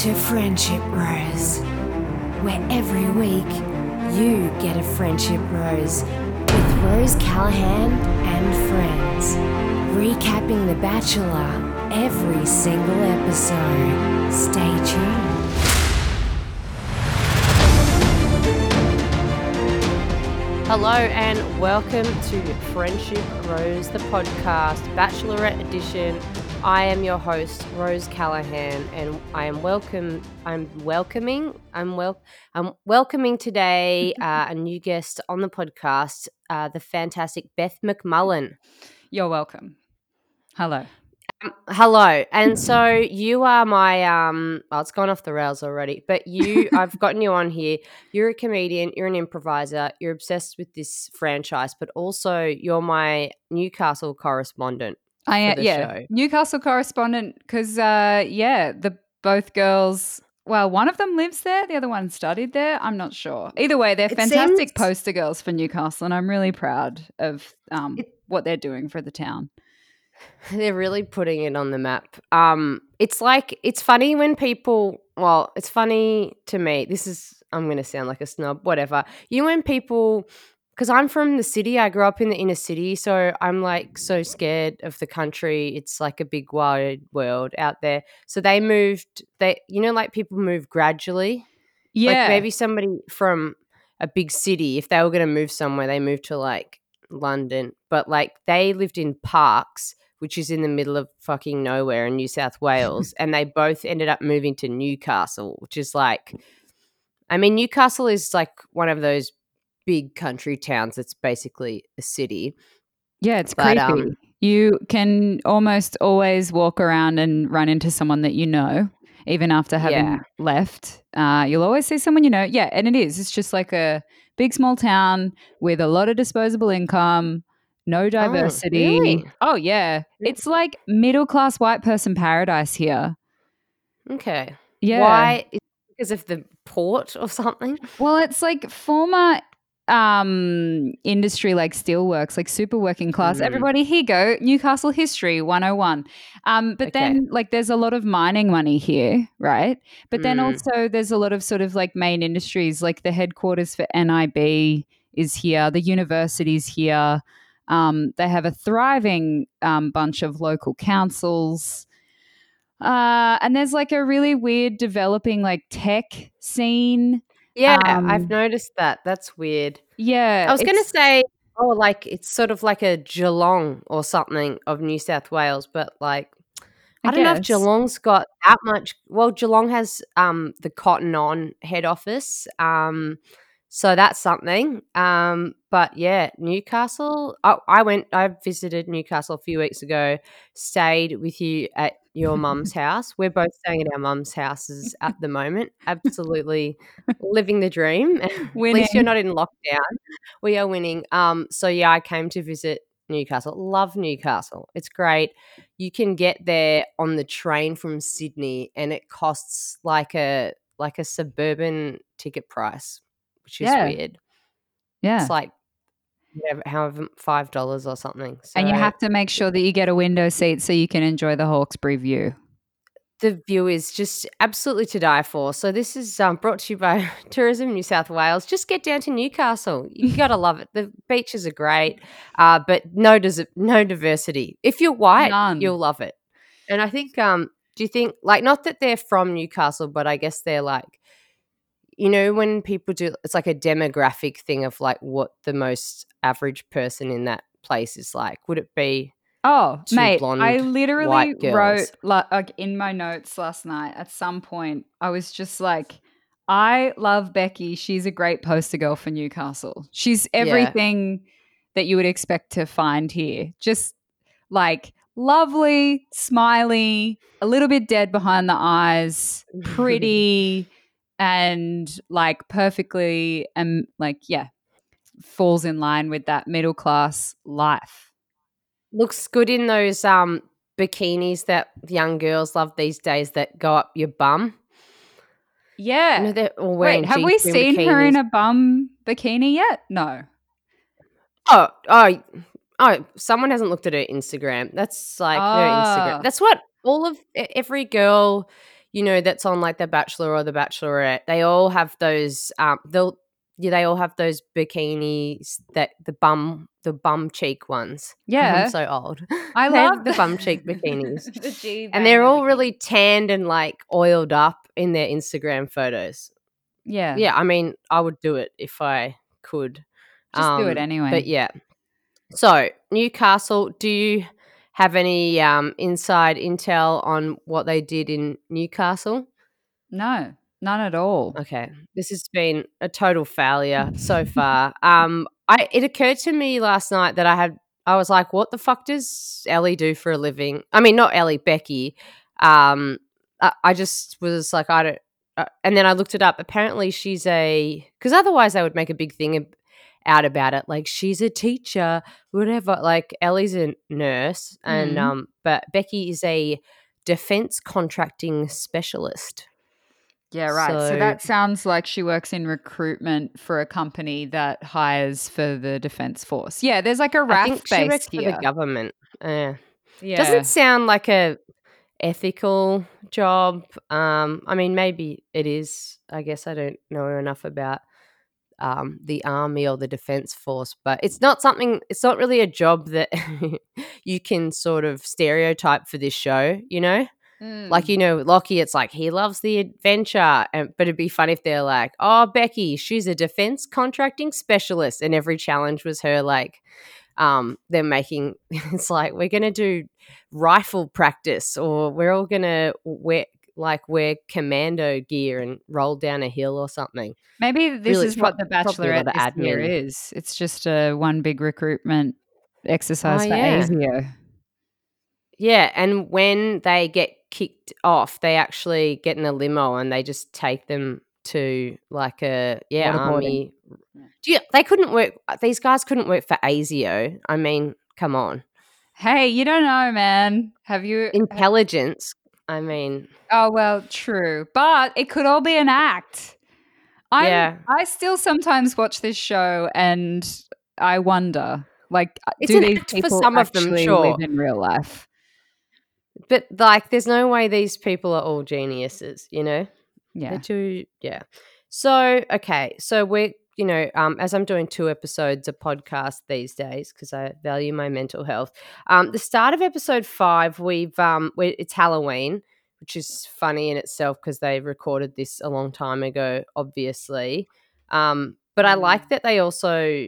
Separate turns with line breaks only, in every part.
to Friendship Rose, where every week you get a friendship rose with Rose Callahan and friends, recapping The Bachelor every single episode. Stay tuned.
Hello and welcome to Friendship Rose, the podcast, Bachelorette edition. I am your host, Rose Callahan, and I am welcome. I'm welcoming. I'm well. I'm welcoming today uh, a new guest on the podcast, uh, the fantastic Beth McMullen.
You're welcome. Hello.
Um, hello, and so you are my um. Oh, it's gone off the rails already. But you, I've gotten you on here. You're a comedian. You're an improviser. You're obsessed with this franchise, but also you're my Newcastle correspondent.
I am. Yeah.
show.
Newcastle correspondent because, uh, yeah, the both girls. Well, one of them lives there. The other one studied there. I'm not sure. Either way, they're
It
fantastic
seems-
poster girls for Newcastle, and I'm really proud of um,
It-
what they're doing for the town.
They're really putting it on the map. Um, it's like it's funny when people. Well, it's funny to me. This is. I'm going to sound like a snob. Whatever. You know when people. Because I'm from the city, I grew up in the inner city, so I'm like so scared of the country. It's like a big wide world out there. So they moved. They, you know, like people move gradually.
Yeah,
Like maybe somebody from a big city, if they were going to move somewhere, they moved to like London. But like they lived in Parkes, which is in the middle of fucking nowhere in New South Wales. and they both ended up moving to Newcastle, which is like, I mean, Newcastle is like one of those big country towns It's basically a city.
yeah, it's
but,
creepy.
um,
you can almost always walk around and run into someone that you know, even after having
Yeah.
left. Uh, you'll always see someone you know. Yeah, and it is. It's just like a big small town with a lot of disposable income, no diversity.
really?
Oh, yeah. It's like middle class white person paradise here.
Okay.
Yeah.
Why? Because of the port or something?
Well, it's like former um industry like steelworks like super working class
Mm.
everybody here go newcastle history 101 um but
Okay.
then like there's a lot of mining money here right but then
Mm.
also there's a lot of sort of like main industries like the headquarters for nib is here the university's here um they have a thriving um, bunch of local councils uh, and there's like a really weird developing like tech scene
Yeah,
Um,
I've noticed that. That's weird.
yeah
I was going to say, oh, like it's sort of like a Geelong or something of New South Wales, but like I,
I
don't know if. Geelong's got that much. Well, Geelong has um the Cotton On head office, um, so that's something. Um, but yeah, Newcastle. I, I went. I visited Newcastle a few weeks ago. Stayed with you at your mum's house. We're both staying at our mum's houses at the moment. Absolutely living the dream. At least you're not in lockdown. We are winning. Um, so yeah, I came to visit Newcastle. Love Newcastle. It's great. You can get there on the train from Sydney, and it costs like a like a suburban ticket price, which is
Yeah.
weird.
yeah
It's like whatever, however, five dollars or something.
and you have to make sure that you get a window seat so you can enjoy the Hawkesbury view.
the view is just absolutely to die for. So this is um, brought to you by Tourism New South Wales. Just get down to Newcastle. You gotta love it. The beaches are great, uh, but no does no diversity. If you're white,
None.
you'll love it. And I think, um, do you think like not that they're from Newcastle, but I guess they're like, you know, when people do, it's like a demographic thing of like what the most average person in that place is like. Would it be?
Oh, mate,
blonde
I literally wrote like, like in my notes last night at some point, I was just like, I love Becky. She's a great poster girl for Newcastle. She's everything that you would expect to find here. Just like lovely, smiley, a little bit dead behind the eyes, pretty, and like perfectly, and like, yeah, falls in line with that middle class life.
looks good in those um bikinis that young girls love these days that go up your bum.
Yeah.
You know, they're all wearing
Wait, have we seen her in a bum bikini yet? No.
Oh, oh, oh! Someone hasn't looked at her Instagram. That's like her
Ah.
Instagram. That's what all of every girl you know, that's on like The Bachelor or The Bachelorette, they all have those. Um, they'll yeah, they all have those bikinis that the bum the bum cheek ones.
Yeah.
I'm so old.
I love
the bum cheek bikinis.
the
and they're all really tanned and like oiled up in their Instagram photos.
yeah.
Yeah, I mean, I would do it if I could.
Just do it
Um,
anyway.
But yeah. So, Newcastle, do you have any um, inside intel on what they did in Newcastle?
No, none at all.
Okay. This has been a total failure so far. Um I it occurred to me last night that I had I was like, what the fuck does Elly do for a living? I mean, not Elly, Becky. Um I, I just was like, I don't uh, and then I looked it up. Apparently she's a cuz otherwise they would make a big thing out about it like she's a teacher, whatever. Like Elly's a nurse and
Mhm.
um but Becky is a defense contracting specialist.
Yeah, right. So,
So-
that sounds like she works in recruitment for a company that hires for the defense force. Yeah, there's like a RAAF
think she
base
for
here.
the government. Uh,
yeah.
Doesn't sound like a ethical job. Um, I mean, maybe it is. I guess I don't know enough about um, the army or the defense force, but it's not something. It's not really a job that you can sort of stereotype for this show. You know,
Mm.
like you know, Locky. It's like he loves the adventure, and but it'd be fun if they're like, "Oh, Becky, she's a defense contracting specialist," and every challenge was her like um, they're making it's like we're gonna do rifle practice or we're all gonna wear like wear commando gear and roll down a hill or something.
Maybe this
really
is
pro-
what the
a lot
Bachelorette this year is. It's just a one big recruitment oh, exercise
Oh,
for
yeah.
ASIO.
Yeah, and when they get kicked off, they actually get in a limo and they just take them to like a yeah army. Do you, they couldn't work. Uh, these guys couldn't work for ASIO. I mean, come on,
Hey, you don't know, man. Have you?
intelligence. I mean,
Oh well, true, but it could all be an act. I
Yeah.
I still sometimes watch this show and I wonder, like, uh,
It's
do these people
some of them,
actually
sure.
live in real life?
but like, there's no way these people are all geniuses. You know.
Yeah,
They're too, yeah. So, okay. So we're, you know, um, as I'm doing two episodes a podcast these days because I value my mental health. Um, the start of episode five, we've, um, we it's Halloween, which is funny in itself because they recorded this a long time ago, obviously. Um, but I
Mm.
like that they also,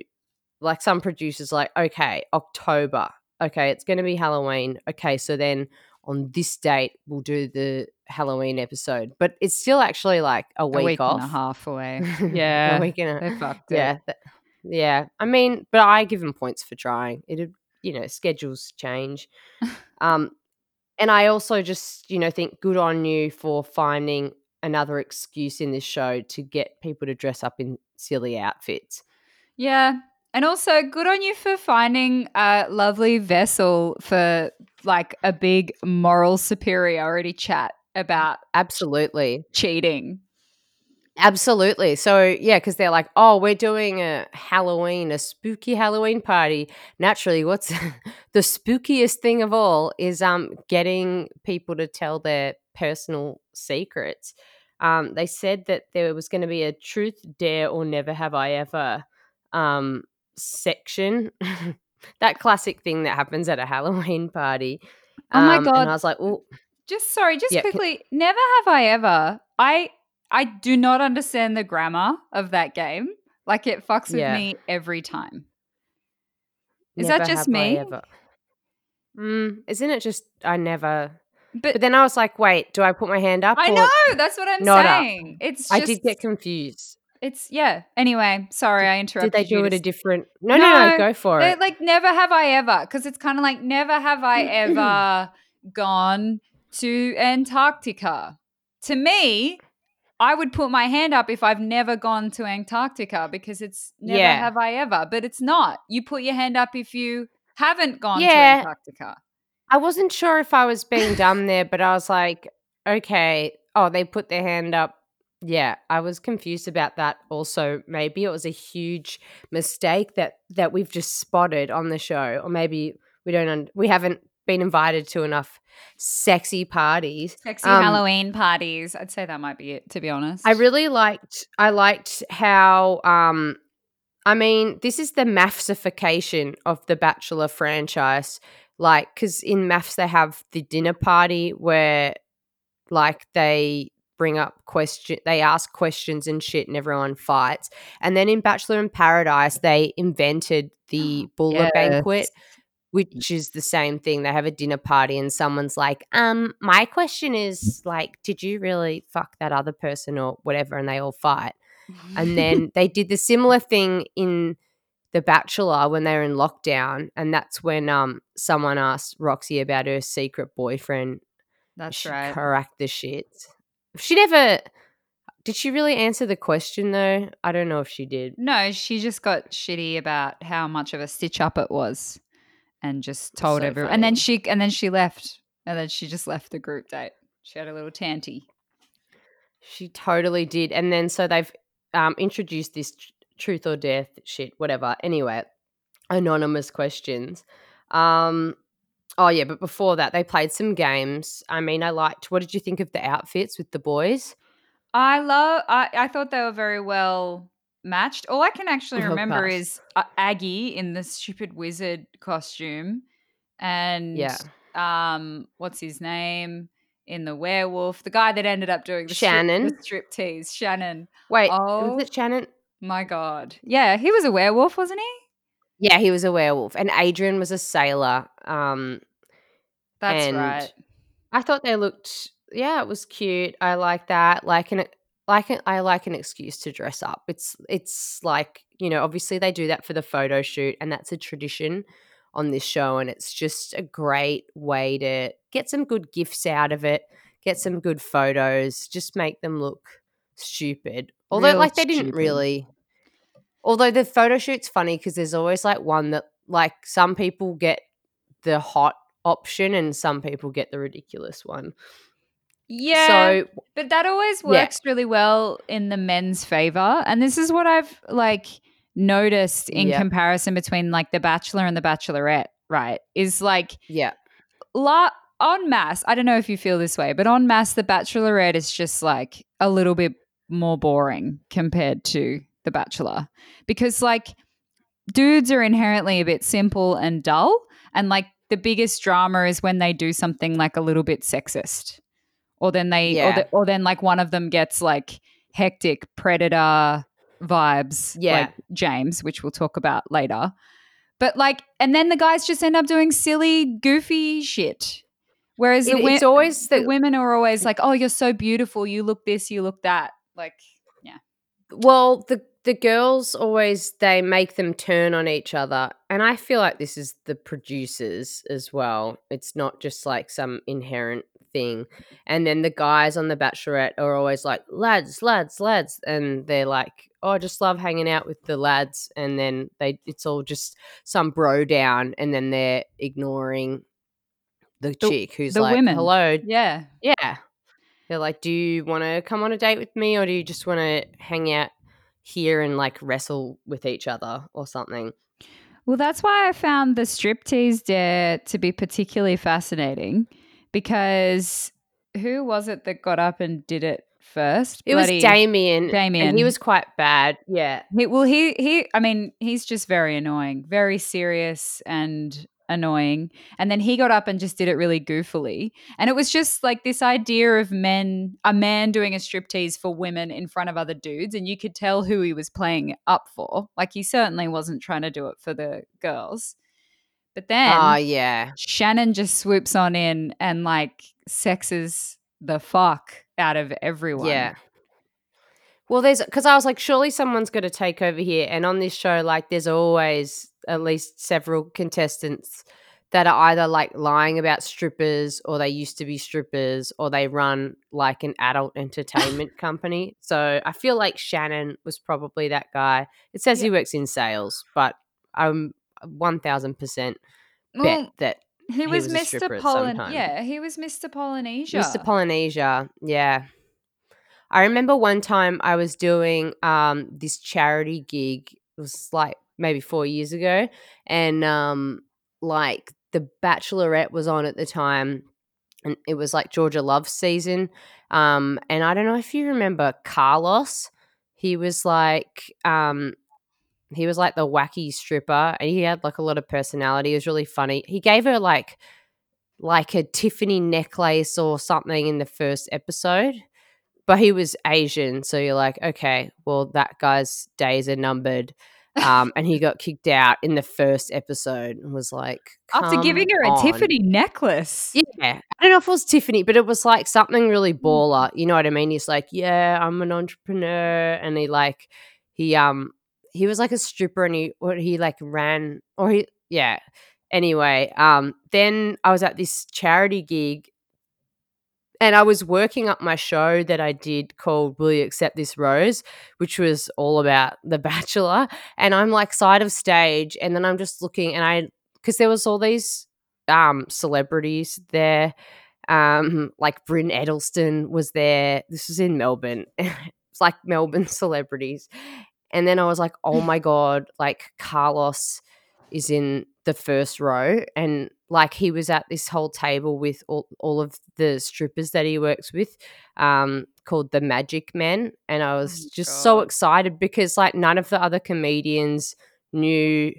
like some producers, like, okay, October. Okay, it's going to be Halloween. Okay, so then on this date we'll do the Halloween episode, but it's still actually like a
a
week,
week
off,
and a half away. Yeah,
a week and a
it.
yeah, yeah. I mean, but I give them points for trying. It, you know, schedules change, um, and I also just you know think good on you for finding another excuse in this show to get people to dress up in silly outfits.
Yeah. And also, good on you for finding a lovely vessel for like a big moral superiority chat about
Absolutely.
cheating.
Absolutely. So yeah, because they're like, oh, we're doing a Halloween, a spooky Halloween party. Naturally, what's the spookiest thing of all is um getting people to tell their personal secrets. Um, they said that there was going to be a truth, dare, or never have I ever um section. that classic thing that happens at a Halloween party.
Oh my
Um,
God.
And I was like, oh,
Just sorry, just
Yeah, can-
quickly. Never have I ever. I I do not understand the grammar of that game. Like it fucks with
Yeah.
me every time. Is that just me?
Mm, isn't it just I never
But,
But then I was like, wait, do I put my hand up?
I know that's what I'm
not up?
saying. It's
I did get confused.
It's yeah. Anyway, sorry, I interrupted.
Did they
you
do it
to
a different? No, no, no,
No,
go for it.
like never have I ever because it's kind of like never have I ever gone to Antarctica. To me, I would put my hand up if I've never gone to Antarctica because it's never
Yeah.
have I ever, but it's not. You put your hand up if you haven't gone to Antarctica.
I wasn't sure if I was being dumb there, but I was like, okay. Oh, they put their hand up. Yeah, I was confused about that. Also, maybe it was a huge mistake that that we've just spotted on the show, or maybe we don't. Un- we haven't been invited to enough sexy parties.
Sexy
Um,
Halloween parties. I'd say that might be it, to be honest.
I really liked I liked how um I mean, this is the MAFSification of the Bachelor franchise. Like, because in MAFS they have the dinner party where like they bring up question they ask questions and shit and everyone fights. And then in Bachelor in Paradise they invented the Bula banquet which is the same thing. They have a dinner party and someone's like, um, my question is like, did you really fuck that other person or whatever? And they all fight. And then they did the similar thing in The Bachelor when they were in lockdown. And that's when um someone asked Roxi about her secret boyfriend.
That's
she
right.
cracked the shit. She never did she really answer the question though? I don't know if she did.
No, she just got shitty about how much of a stitch up it was, and just told
So
everyone. And then she and then she left, and then she just left the group date. She had a little tanty.
She totally did. And then so they've um, introduced this tr- truth or death shit, whatever. Anyway, anonymous questions. Um, oh, yeah, but before that, they played some games. I mean, I liked, what did you think of the outfits with the boys?
I love. I I thought they were very well matched. All I can actually remember
cast.
is uh, Aggie in the stupid wizard costume, and
Yeah.
um, what's his name in the werewolf? The guy that ended up doing the strip-
Shannon.
the strip tease, Shannon.
Wait,
Oh.
was it Shannon?
My God, yeah, he was a werewolf, wasn't he?
Yeah, he was a werewolf. And Adrian was a sailor. Um,
That's
And
right.
I thought they looked, yeah, it was cute. I like that. Like an, like an, I like an excuse to dress up. It's, it's like you know, obviously they do that for the photo shoot, and that's a tradition on this show, and it's just a great way to get some good gifts out of it, get some good photos, just make them look stupid. Although,
Real
like, they didn't really. Although the photo shoot's funny because there's always like one that, like, some people get the hot option and some people get the ridiculous one.
Yeah,
So
but that always
Yeah.
works really well in the men's favor. And this is what I've like noticed in
Yeah.
comparison between like The Bachelor and The Bachelorette, right? Is like
yeah,
la- on mass, I don't know if you feel this way, but on mass, The Bachelorette is just like a little bit more boring compared to The Bachelor because like dudes are inherently a bit simple and dull. And like the biggest drama is when they do something like a little bit sexist. Or then they, or, the, or then like one of them gets like hectic predator vibes,
Yeah.
like James, which we'll talk about later. But like, and then the guys just end up doing silly, goofy shit. Whereas
It-
the,
it's always
the
the
women are always like, "Oh, you're so beautiful. You look this. You look that." Like, yeah
well the the girls always they make them turn on each other, and I feel like this is the producers as well. It's not just like some inherent thing. And then the guys on the Bachelorette are always like lads, lads, lads, and they're like. Oh, I just love hanging out with the lads, and then they it's all just some bro down, and then they're ignoring the,
The-
chick who's
the
like,
women.
"Hello,
yeah,
Yeah. They're like, do you want to come on a date with me or do you just want to hang out here and like wrestle with each other or something?
Well, that's why I found the striptease dare to be particularly fascinating because who was it that got up and did it first?
It
Bloody-
was Damien.
Damien.
And he was quite bad. Yeah.
He, well, he he. I mean, he's just very annoying, very serious and annoying. And then he got up and just did it really goofily. And it was just like this idea of men, a man doing a striptease for women in front of other dudes, and you could tell who he was playing up for. Like he certainly wasn't trying to do it for the girls. But then
Oh, yeah.
Shannon just swoops on in and like sexes the fuck out of everyone.
Yeah. Well, there's because I was like, surely someone's got to take over here. And on this show, like, there's always at least several contestants that are either like lying about strippers or they used to be strippers or they run like an adult entertainment company. So I feel like Shannon was probably that guy. It says he works in sales, but I'm 1000% bet
Well,
that
he,
he
was,
was
Mr. Polyn. Yeah, he was Mr. Polynesia.
Mr. Polynesia, yeah. I remember one time I was doing um this charity gig. It was like maybe four years ago, and um like The Bachelorette was on at the time, and it was like Georgia Love season. Um, and I don't know if you remember Carlos. He was like, um, he was like the wacky stripper, and he had like a lot of personality. He was really funny. He gave her like, like a Tiffany necklace or something in the first episode but he was Asian, so you're like, okay, well that guy's days are numbered. Um, and he got kicked out in the first episode and was like,
after giving her a. Tiffany necklace.
Yeah, I don't know if it was Tiffany, but it was like something really baller. You know what I mean? He's like, yeah, I'm an entrepreneur, and he like, he um, he was like a stripper, and he or he like ran, or he yeah. Anyway, um, then I was at this charity gig and I was working up my show that I did called Will You Accept This Rose, which was all about The Bachelor. And I'm like side of stage, and then I'm just looking, and I, because there was all these um, celebrities there, um, like Brynne Edelsten was there. This was in Melbourne. it's like Melbourne celebrities. And then I was like, oh my God, like Carlos is in the first row and like he was at this whole table with all, all of the strippers that he works with um called the magic men and i was oh just God. so excited because like none of the other comedians knew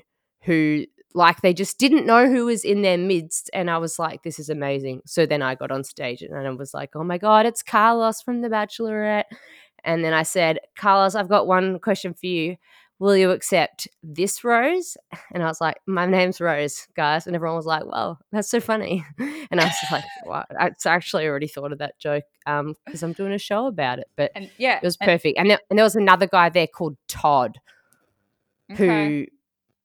who like they just didn't know who was in their midst and i was like this is amazing. So then i got on stage and i was like oh my god it's carlos from the bachelorette. And then i said carlos i've got one question for you will you accept this rose? And I was like, my name's Rose, guys. And everyone was like, well, that's so funny. And I was just like, wow, I actually already thought of that joke because um, I'm doing a show about it. But
and, yeah,
it was perfect. And, and, there, and there was another guy there called Todd okay. who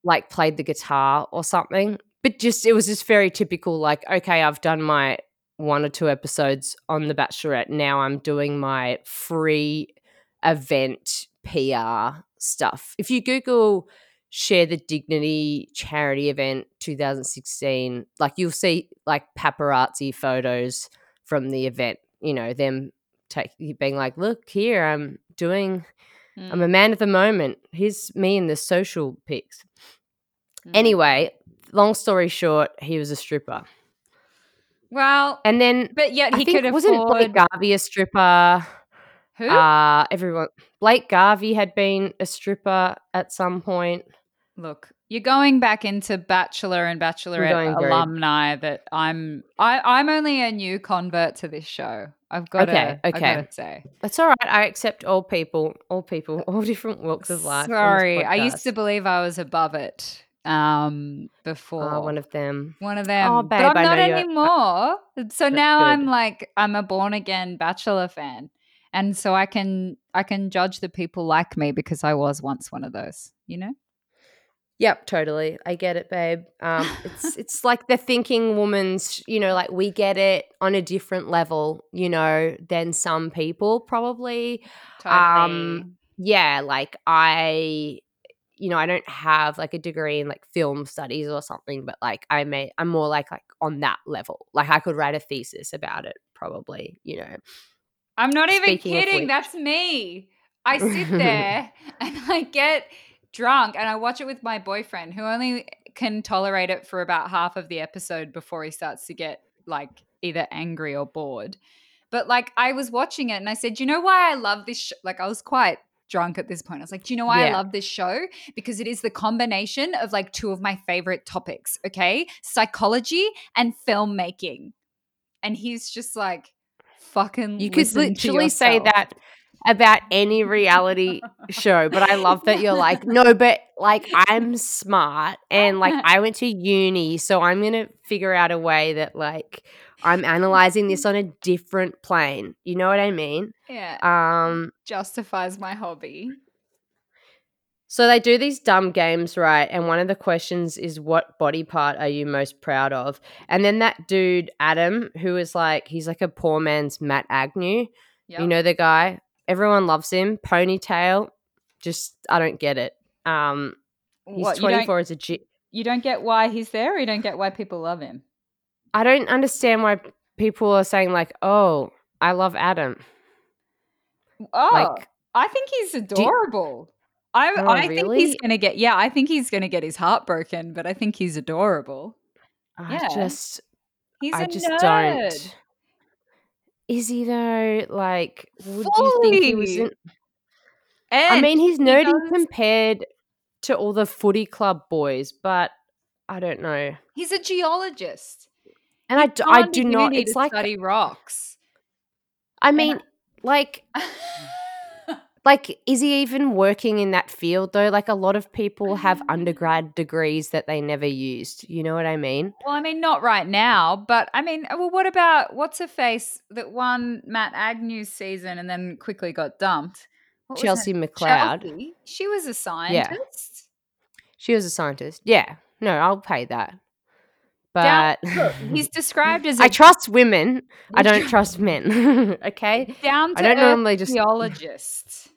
like played the guitar or something. But just, it was just very typical like, okay, I've done my one or two episodes on The Bachelorette. Now I'm doing my free event PR stuff. If you Google share the dignity charity event 2016 like you'll see like paparazzi photos from the event you know them take being like look here i'm doing mm. i'm a hmm. man of the moment here's me in the social pics mm. anyway long story short he was a stripper
well
and then
but yet he could afford...
wasn't Blake Garvey a stripper
who?
Uh, everyone. Blake Garvey had been a stripper at some point.
Look, you're going back into Bachelor and Bachelorette alumni very... that I'm. I, I'm only a new convert to this show. I've got
okay,
to.
Okay,
to say
that's all right. I accept all people, all people, all different walks of life.
Sorry, I used to believe I was above it um before
oh, one of them
one of them oh, babe, but i'm not anymore so now good. i'm like i'm a born again bachelor fan and so i can i can judge the people like me because i was once one of those you know
Yep, totally. I get it, babe. Um, it's it's like the thinking woman's, you know, like we get it on a different level, you know, than some people probably.
Totally. Um,
yeah, like I, you know, I don't have like a degree in like film studies or something, but like I may, I'm more like like on that level. Like I could write a thesis about it, probably, you know.
I'm not even Speaking kidding. That's me. I sit there and I get drunk and I watch it with my boyfriend who only can tolerate it for about half of the episode before he starts to get like either angry or bored. But like I was watching it and I said, "You know why I love this sh-? like I was quite drunk at this point. I was like, "Do you know why yeah. I love this show? Because it is the combination of like two of my favorite topics, okay? Psychology and filmmaking." And he's just like fucking
you could literally say that about any reality show but i love that you're like no but like i'm smart and like i went to uni so i'm gonna figure out a way that like i'm analyzing this on a different plane. You know what i mean?
Yeah.
Um
justifies my hobby
so they do these dumb games, right? And one of the questions is, "What body part are you most proud of?" And then that dude Adam, who is like, he's like a poor man's Matt Agnew. Yep. You know the guy. Everyone loves him. Ponytail. Just I don't get it. Um, he's what, twenty four as a G.
You don't get why he's there, or you don't get why people love him.
I don't understand why people are saying like, "Oh, I love Adam."
Oh, like, I think he's adorable. I, oh, I really? think he's gonna get yeah, I think he's gonna get his heart broken, but I think he's adorable.
I
Yeah.
just
He's
I just
nerd.
don't. Is he though? Like, would you think he was?
Fully.
In, I mean, he's
he
nerdy
does-
compared to all the footy club boys, but I don't know.
He's a geologist.
And I, d- I
to
do not. It's
to
like
study rocks.
I mean, like, mm. Like, is he even working in that field though? Like, a lot of people mm. have undergrad degrees that they never used. You know what I mean?
Well, I mean, not right now, but I mean, uh, well, what about what's her face that won Matt Agnew's season and then quickly got dumped? What
Chelsie McLeod.
Chelsie? She was a scientist.
She was a scientist. Yeah. No, I'll pay that.
Down-
But
Look, he's described as a
I trust women. I don't trust men. okay.
down to
I don't normally just-
geologist.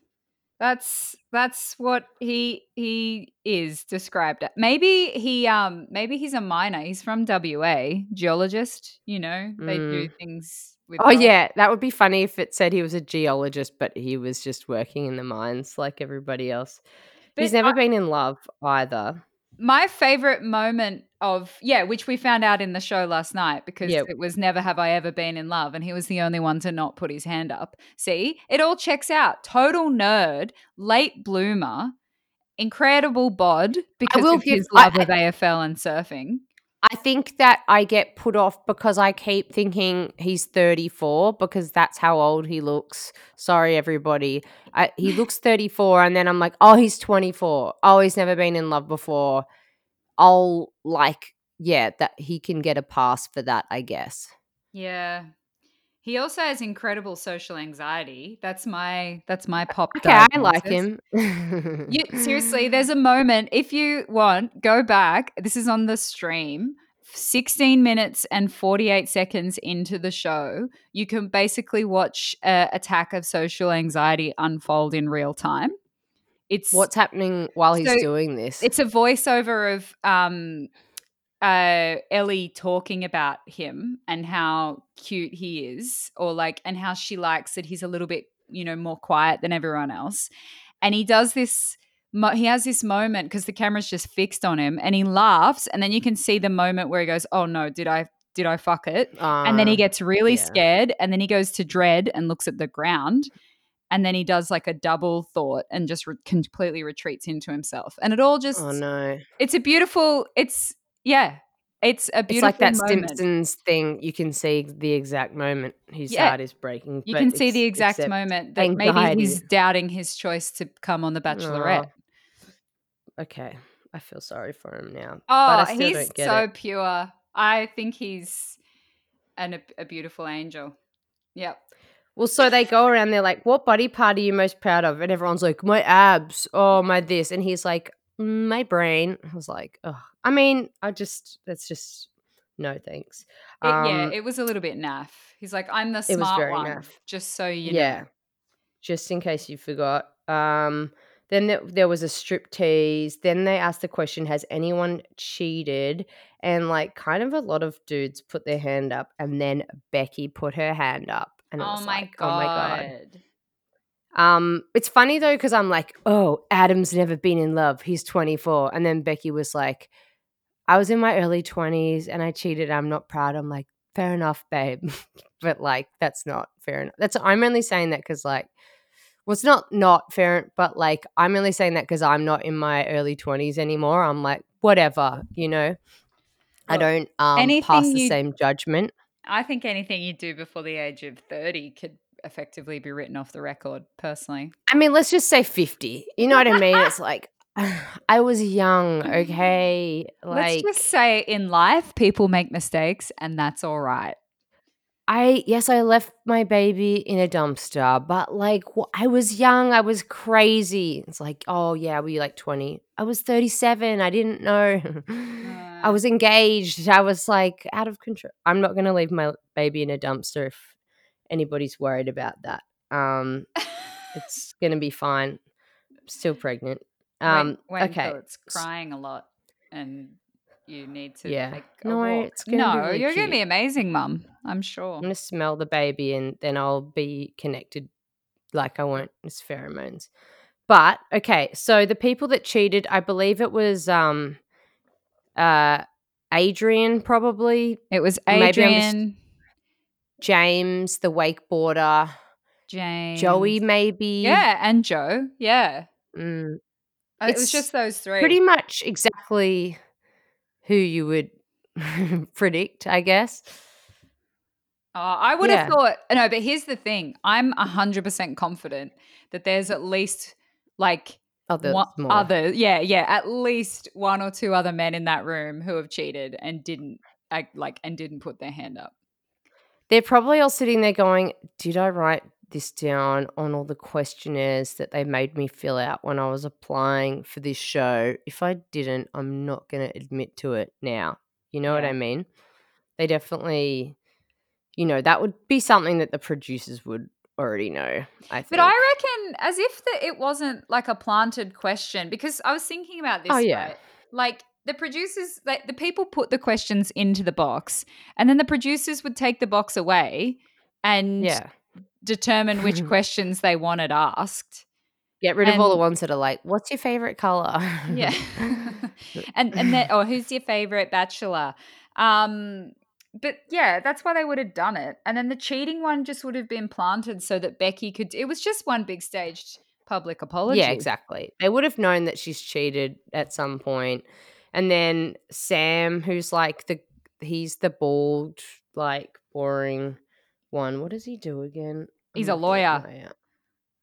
That's that's what he he is described at. Maybe he um maybe he's a miner. He's from WA, geologist. You know, they do things with.
Oh
rock.
yeah, that would be funny if it said he was a geologist, but he was just working in the mines like everybody else.
But He's
never
I-
been in love either.
My favorite moment of yeah, which we found out in the show last night because
Yeah.
it was never have I ever been in love, and he was the only one to not put his hand up. See, it all checks out. Total nerd, late bloomer, incredible bod because of
give-
his love
I-
of AFL and surfing.
I think that I get put off because I keep thinking he's 34 because that's how old he looks. Sorry, everybody. I, he looks 34, and then I'm like, oh, he's 24. Oh, he's never been in love before. I'll like, yeah, that he can get a pass for that, I guess.
Yeah. He also has incredible social anxiety. That's my that's my pop.
Okay, I like him.
You, seriously, there's a moment. If you want, go back. This is on the stream. 16 minutes and 48 seconds into the show, you can basically watch a attack of social anxiety unfold in real time. It's
What's happening while he's
So,
doing this?
it's a voiceover of um uh Elly talking about him and how cute he is or like and how she likes that he's a little bit you know more quiet than everyone else and he does this mo- he has this moment because the camera's just fixed on him and he laughs and then you can see the moment where he goes oh no did i did i fuck it and then he
Uh,
gets really
yeah.
scared and then he goes to dread and looks at the ground and then he does like a double thought and just re- completely retreats into himself and it all just
Oh no.
it's a beautiful it's yeah it's a beautiful It's
like that
moment.
Simpsons thing. You can see the exact moment his
Yeah.
heart is breaking.
you can see the exact moment that maybe he's doubting his choice to come on the bachelorette
Okay, I feel sorry for him now.
oh
but I still
he's
don't get
so
it.
pure i think he's an, a, a beautiful angel yep
Well, so they go around. They're like, "What body part are you most proud of?" And everyone's like, "My abs." Oh, my this. And he's like, "Mm, "My brain." I was like, "Oh, I mean, I just that's just no thanks."
It- yeah
Um,
it was a little bit naff. He's like i'm the smart one
naff.
just so you
yeah
know
just in case you forgot. Um then there, there was a strip tease. Then they asked the question has anyone cheated? And like kind of a lot of dudes put their hand up and then becky put her hand up and it
oh
was
my
like,
god
oh my god um it's funny though because i'm like oh adam's never been in love. He's 24 and then becky was like i was in my early 20s and i cheated. I'm not proud. I'm like fair enough babe. But like that's not fair enough that's i'm only saying that because like well it's not not fair but like i'm only saying that because i'm not in my early 20s anymore. I'm like whatever you know? I don't um pass the
you-
same judgment.
I think anything you do before the age of 30 could effectively be written off the record personally
I mean, let's just say 50. You know what I mean? It's like, I was young, okay? Like,
Let's just say in life, people make mistakes, and that's all right.
I, yes, I left my baby in a dumpster, but like, I was young, I was crazy. It's like, oh, yeah, were you like 20? I was 37, I didn't know. I
Uh.
was engaged, I was like out of control. I'm not going to leave my baby in a dumpster if anybody's worried about that. Um, it's going to be fine. I'm still pregnant. Um,
when, when
okay.
it's crying a lot, and you need to
Yeah.
take a
No,
walk.
it's gonna be
no,
really
you're gonna be amazing, mum. I'm sure.
I'm gonna smell the baby and then I'll be connected like I won't. It's pheromones. But okay, so the people that cheated, I believe it was um uh Adrian probably.
It was Adrian,
James, the wakeboarder.
James,
Joey, maybe.
Yeah, and Joe. Yeah.
Mm,
Uh, it was
It's
just those three.
pretty much exactly who you would predict, I guess.
Oh, I would have thought no, but here's the thing: I'm hundred percent confident that there's at least like one
more.
other, yeah, yeah, at least one or two other men in that room who have cheated and didn't act like and didn't put their hand up.
They're probably all sitting there going, Did I write this down on all the questionnaires that they made me fill out when I was applying for this show? If I didn't, I'm not going to admit to it now. You know what I mean? They definitely, you know, that would be something that the producers would already know. I think.
But I reckon, as if the, it wasn't like a planted question, because I was thinking about this.
Oh, yeah.
right? Like the producers, like the people put the questions into the box, and then the producers would take the box away and
yeah.
determine which questions they wanted asked.
Get rid of all the ones that are like, What's your favorite color?
Yeah. and and then oh, who's your favorite bachelor? Um but yeah, that's why they would have done it. And then the cheating one just would have been planted so that Becky could it was just one big staged public apology.
Yeah, exactly. They would have known that she's cheated at some point. And then Sam, who's like the he's the bald, like boring one. What does he do again?
He's a lawyer.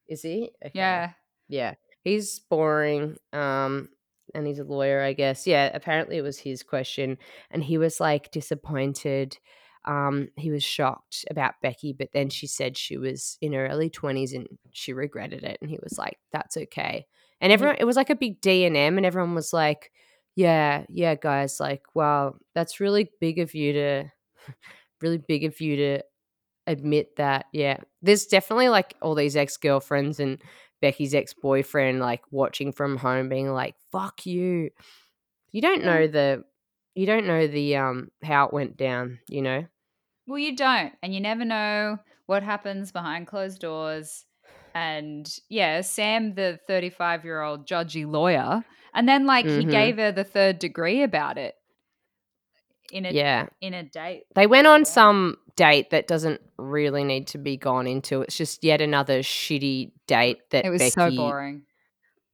Is he? Okay.
Yeah.
Yeah. He's boring. Um and he's a lawyer, I guess. Yeah, apparently it was his question. And he was like disappointed. Um, he was shocked about Becky, but then she said she was in her early twenties and she regretted it. And he was like, That's okay. And everyone it was like a big D and M and everyone was like, Yeah, yeah, guys, like, wow, that's really big of you to really big of you to admit that. Yeah. There's definitely like all these ex girlfriends and Becky's ex boyfriend like watching from home being like, fuck you. You don't know the you don't know the um how it went down, you know?
Well, you don't, and you never know what happens behind closed doors. And yeah, Sam, the 35 year old judgy lawyer, and then like he
Mhm.
gave her the third degree about it in a
Yeah.
in a date.
They went on
Yeah.
some date that doesn't really need to be gone into. It's just yet another shitty date that
It was
Becky
so boring.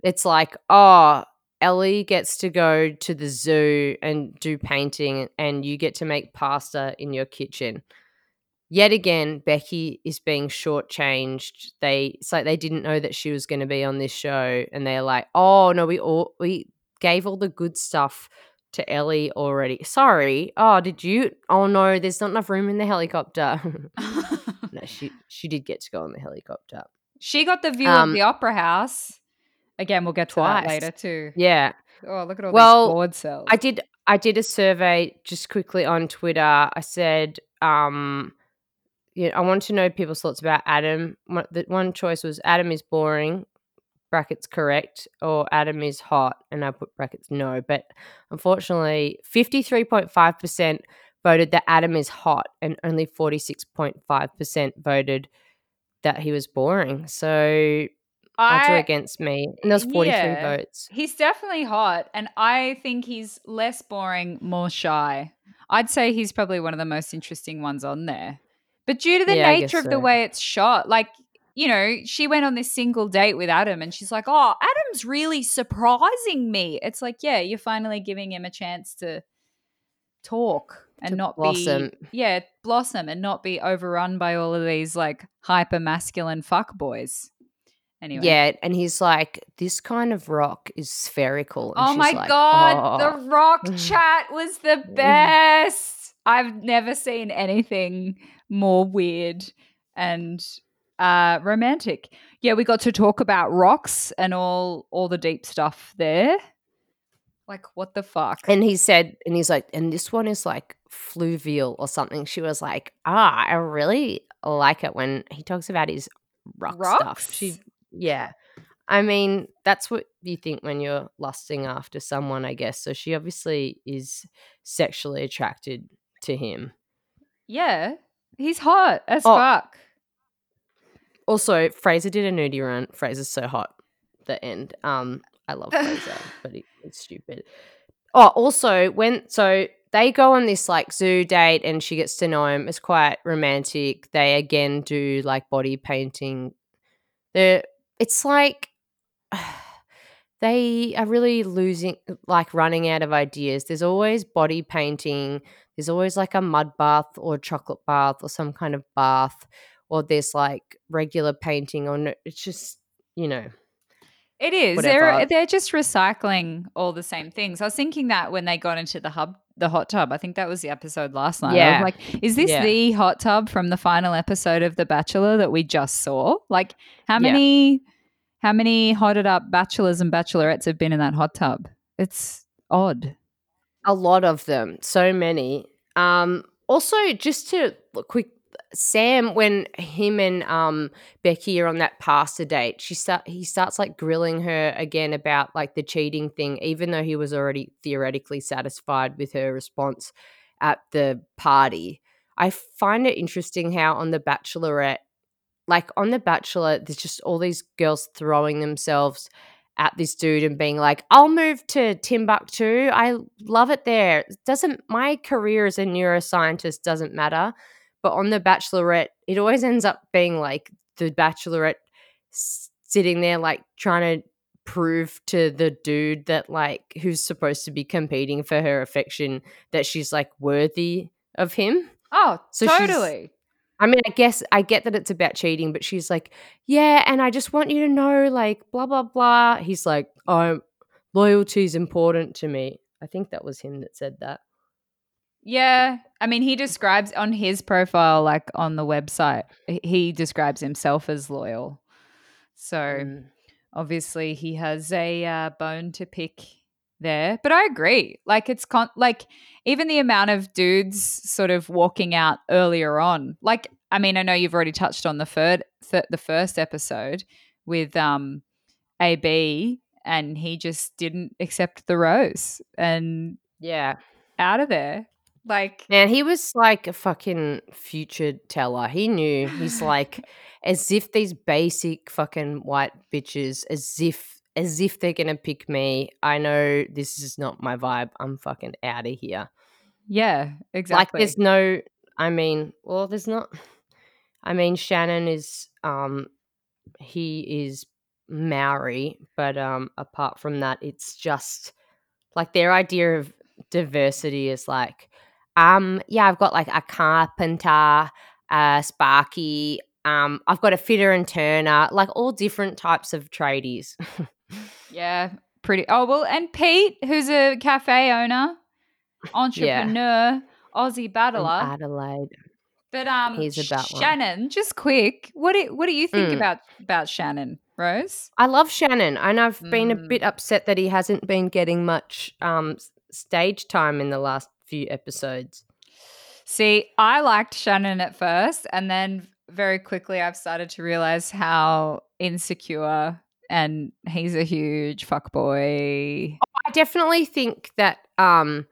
it's like, oh, Elly gets to go to the zoo and do painting, and you get to make pasta in your kitchen. Yet again, Becky is being shortchanged. They it's like they didn't know that she was going to be on this show, and they're like, "Oh no, we all we gave all the good stuff to Elly already." Sorry. Oh, did you? Oh no, there's not enough room in the helicopter. no, she she did get to go on the helicopter.
she got the view
Um,
of the opera house. Again, we'll get to that
Twice.
later too.
Yeah,
Oh, look at all
Well,
these board cells.
I did I did a survey just quickly on Twitter. I said, um, you know, I want to know people's thoughts about Adam. One, the one choice was Adam is boring, brackets correct, or Adam is hot, and I put brackets no. But unfortunately, fifty three point five percent voted that Adam is hot, and only forty six point five percent voted that he was boring. So
I,
against me, and there was forty three
Yeah.
votes.
He's definitely hot, and I think he's less boring, more shy. I'd say he's probably one of the most interesting ones on there. But due to the
Yeah,
nature of the way it's shot, like, you know, she went on this single date with Adam and she's like, oh, Adam's really surprising me. It's like, yeah, you're finally giving him a chance to talk and
To
not
blossom.
be, yeah, blossom and not be overrun by all of these like hyper masculine fuck boys. Anyway.
Yeah, and he's like, this kind of rock is spherical. And
Oh my
like,
god,
"Oh."
the rock chat was the mm. best. I've never seen anything more weird and uh romantic. Yeah, we got to talk about rocks and all all the deep stuff there. Like what the fuck?
And he said, and he's like, and this one is like fluvial or something. She was like, ah, I really like it when he talks about his rock stuff. She,
Rocks?
yeah. I mean, that's what you think when you're lusting after someone, I guess. So she obviously is sexually attracted to him.
Yeah. He's hot as
Oh.
fuck.
Also, Frazer did a nudie run. Frazer's so hot. The end. Um, I love Frazer, but he, it's stupid. Oh, also when so they go on this like zoo date and she gets to know him. It's quite romantic. They again do like body painting. They're, it's like they are really losing, like running out of ideas. There's always body painting. There's always like a mud bath or chocolate bath or some kind of bath, or there's like regular painting or no, it's just you know
it is.
Whatever.
They're they're just recycling all the same things. I was thinking that when they got into the hub the hot tub. I think that was the episode last night.
Yeah.
like, is this
Yeah.
the hot tub from the final episode of The Bachelor that we just saw? Like how
Yeah.
many how many hotted up bachelors and bachelorettes have been in that hot tub? It's odd.
A lot of them so many. Um also just to quick sam when him and um becky are on that pasta date she start he starts like grilling her again about like the cheating thing even though he was already theoretically satisfied with her response at the party. I find it interesting how on the bachelorette like on the bachelor there's just all these girls throwing themselves at this dude and being like, I'll move to Timbuktu. I love it there. It doesn't my career as a neuroscientist doesn't matter. But on the bachelorette, it always ends up being like the bachelorette sitting there like trying to prove to the dude that like who's supposed to be competing for her affection that she's like worthy of him.
Oh,
So
totally.
I mean, I guess I get that it's about cheating, but she's like, yeah, and I just want you to know, like, blah blah blah. He's like, oh, loyalty's important to me. I think that was him that said that.
Yeah. I mean, he describes on his profile, like on the website, he- he describes himself as loyal. So
Mm.
obviously he has a uh, bone to pick there. But I agree. Like it's con- like even the amount of dudes sort of walking out earlier on. Like I mean, I know you've already touched on the third th- the first episode with um AB and he just didn't accept the rose and
Yeah,
out of there. Like
man, he was like a fucking future teller. He knew. He's like, as if these basic fucking white bitches, as if, as if they're gonna pick me. I know this is not my vibe. I'm fucking out of here.
yeah, exactly.
Like, there's no. I mean, well, there's not. I mean, Shannon is. Um, he is Maori, but um, apart from that, it's just like their idea of diversity is like, um, yeah, I've got like a carpenter, a sparky, um, I've got a fitter and turner, like all different types of tradies.
Yeah, pretty. Oh well, and Pete, who's a cafe owner, entrepreneur, Aussie
In
battler.
Adelaide.
But um,
He's a one.
Shannon. Just quick, what do what do you think
Mm.
about about Shannon Rose?
I love Shannon, and I've been a
Mm.
bit upset that he hasn't been getting much um, stage time in the last few episodes.
See, I liked Shannon at first, and then very quickly I've started to realize how insecure and he's a huge fuck boy.
I definitely think that um,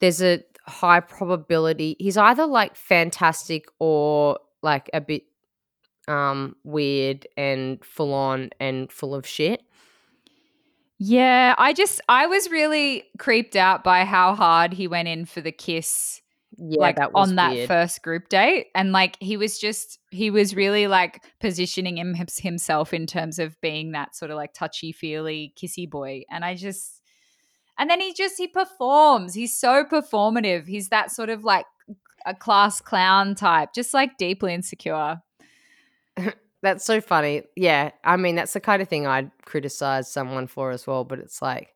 there's a high probability he's either like fantastic or like a bit um, weird and full on and full of shit.
Yeah, I just I was really creeped out by how hard he went in for the kiss
Yeah,
like
that was
on that
weird.
first group date and like he was just he was really like positioning him himself in terms of being that sort of like touchy feely kissy boy and i just and then he just he performs he's so performative he's that sort of like a class clown type just like deeply insecure
That's so funny. Yeah, I mean that's the kind of thing I'd criticize someone for as well. But it's like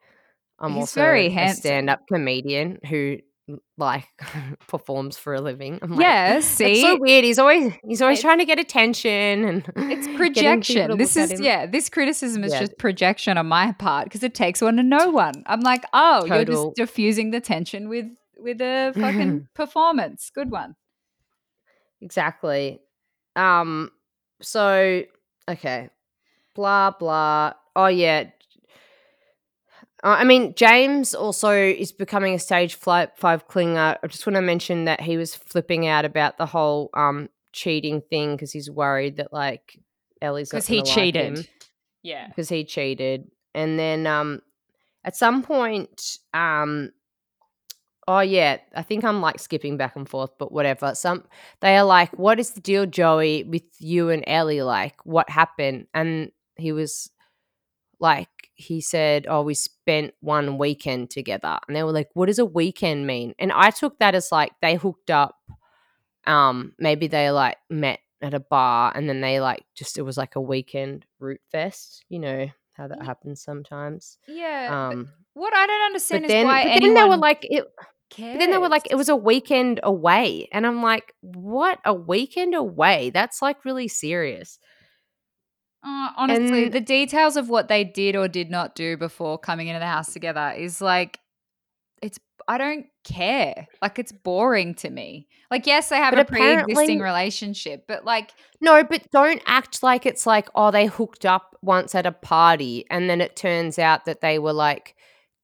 I'm
He's
also
very
a stand-up comedian who like performs for a living. I'm like,
yeah
It's
see
so weird. He's always he's always
It's-
trying to get attention and
it's projection. This is yeah. This criticism is
Yeah.
just projection on my part because it takes one to know one. I'm like, oh, you're just diffusing the tension with with a fucking performance. Good one.
Exactly. Um. So okay. Blah blah. Oh yeah. Uh, I mean, James also is becoming a stage five clinger. I just want to mention that he was flipping out about the whole um cheating thing because he's worried that like Elly's
Because he cheated. Yeah.
because he cheated, and then um at some point um oh yeah, I think I'm like skipping back and forth, but whatever. Some they are like, what is the deal, Joey, with you and Elly? Like, what happened? And he was like, he said, oh, we spent one weekend together, and they were like, what does a weekend mean? And I took that as like they hooked up. Um, maybe they like met at a bar, and then they like just it was like a weekend root fest. You know how that happens sometimes.
Yeah.
Um,
what I don't understand
but
is
then,
why
but then they were like, it, but then they were like, it was a weekend away. And I'm like, what? A weekend away? That's like really serious.
Uh, honestly,
And-
the details of what they did or did not do before coming into the house together is like, it's. I don't care. Like, it's boring to me. Like, yes, they have
But
a pre-existing relationship, but like,
No, but don't act like it's like, oh, they hooked up once at a party and then it turns out that they were like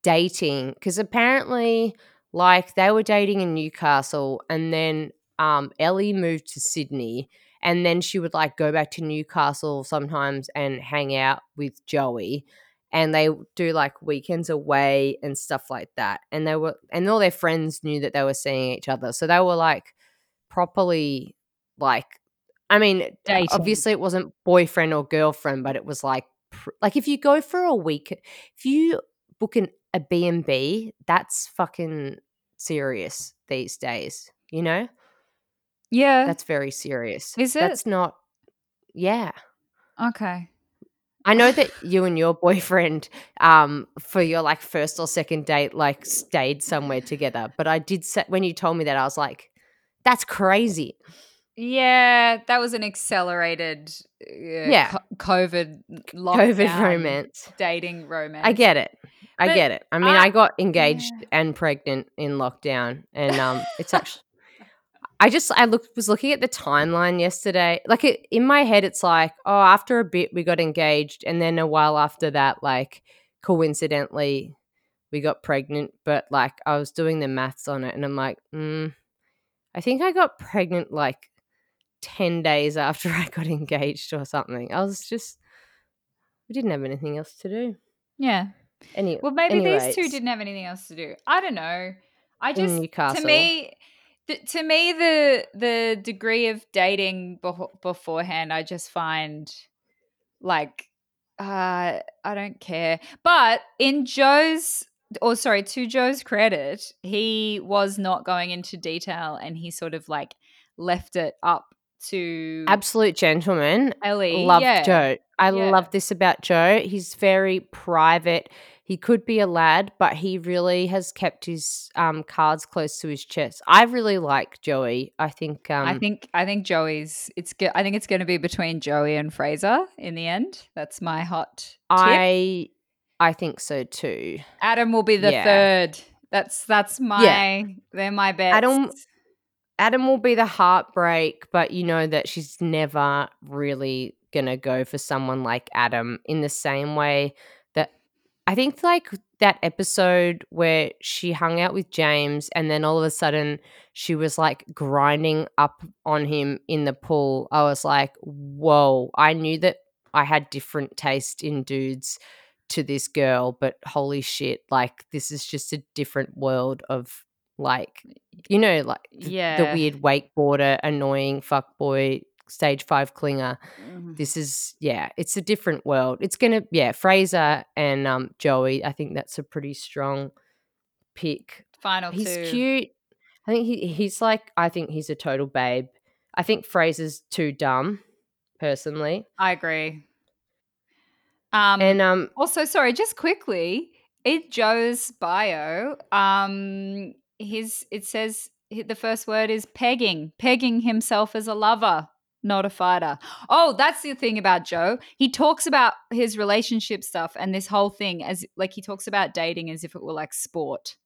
dating. Because apparently, like, they were dating in Newcastle and then um, Elly moved to Sydney and then she would like go back to Newcastle sometimes and hang out with Joey. And they do like weekends away and stuff like that. And they were, and all their friends knew that they were seeing each other. So they were like properly, like, I mean,
Dating.
obviously it wasn't boyfriend or girlfriend, but it was like, like if you go for a week, if you book an, a B&B, that's fucking serious these days, you know?
Yeah,
That's very serious.
Is it?
That's not, yeah.
okay.
I know that you and your boyfriend, um, for your like first or second date, like stayed somewhere together. But I did say when you told me that, I was like, "That's crazy."
Yeah, that was an accelerated, uh,
Yeah.
co- COVID
COVID romance.
dating romance.
I get it. I
But
get it. I mean,
I-
I, got engaged
yeah.
and pregnant in lockdown, and um, it's actually. I just I look was looking at the timeline yesterday. Like it, in my head, it's like, oh, after a bit we got engaged, and then a while after that, like coincidentally, we got pregnant. But like I was doing the maths on it, and I'm like, mm, I think I got pregnant like ten days after I got engaged or something. I was just we didn't have anything else to do.
Yeah.
Anyway,
Well, maybe these two didn't have anything else to do. I don't know. I just to me, to me, the the degree of dating befo- beforehand, I just find like uh, I don't care. But in Joe's, or sorry, to Joe's credit, he was not going into detail, and he sort of like left it up to
absolute gentleman.
Elly.
Love
yeah.
Joe. I
Yeah.
love this about Joe. He's very private. He could be a lad, but he really has kept his um, cards close to his chest. I really like Joey. I think. Um,
I think I think Joey's. It's. I think it's going to be between Joey and Frazer in the end. That's my hot tip.
I. I think so too.
Adam will be the
Yeah.
third. That's that's my. They're my best.
Adam- Adam will be the heartbreak, but you know that she's never really gonna go for someone like Adam in the same way I think like that episode where she hung out with James and then all of a sudden she was like grinding up on him in the pool. I was like, whoa, I knew that I had different taste in dudes to this girl, but holy shit, like this is just a different world of like you know, like the,
Yeah.
the weird wakeboarder, annoying fuckboy, stage five clinger.
Mhm.
This is yeah, it's a different world. It's gonna yeah, Frazer and um Joey. I think that's a pretty strong pick.
Final
He's
two.
cute. I think he he's like I think he's a total babe. I think Frazer's too dumb, personally.
I agree. Um,
and um
also, sorry, just quickly in Joe's bio, um, his it says the first word is pegging, pegging himself as a lover, not a fighter. Oh, that's the thing about Joe. He talks about his relationship stuff and this whole thing as like he talks about dating as if it were like sport.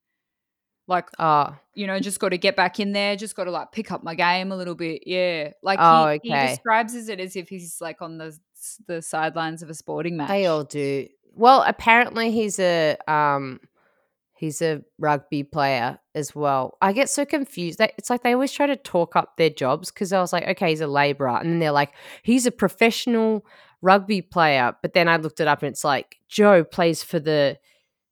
Like
oh
you know, just got to get back in there, just got to like pick up my game a little bit. Yeah. Like
Oh,
he, he
okay.
describes it as if he's like on the the sidelines of a sporting match.
They all do. Well, apparently he's a um he's a rugby player as well. I get so confused. It's like they always try to talk up their jobs because I was like, okay, he's a labourer, and then they're like, he's a professional rugby player. But then I looked it up, and it's like Joe plays for the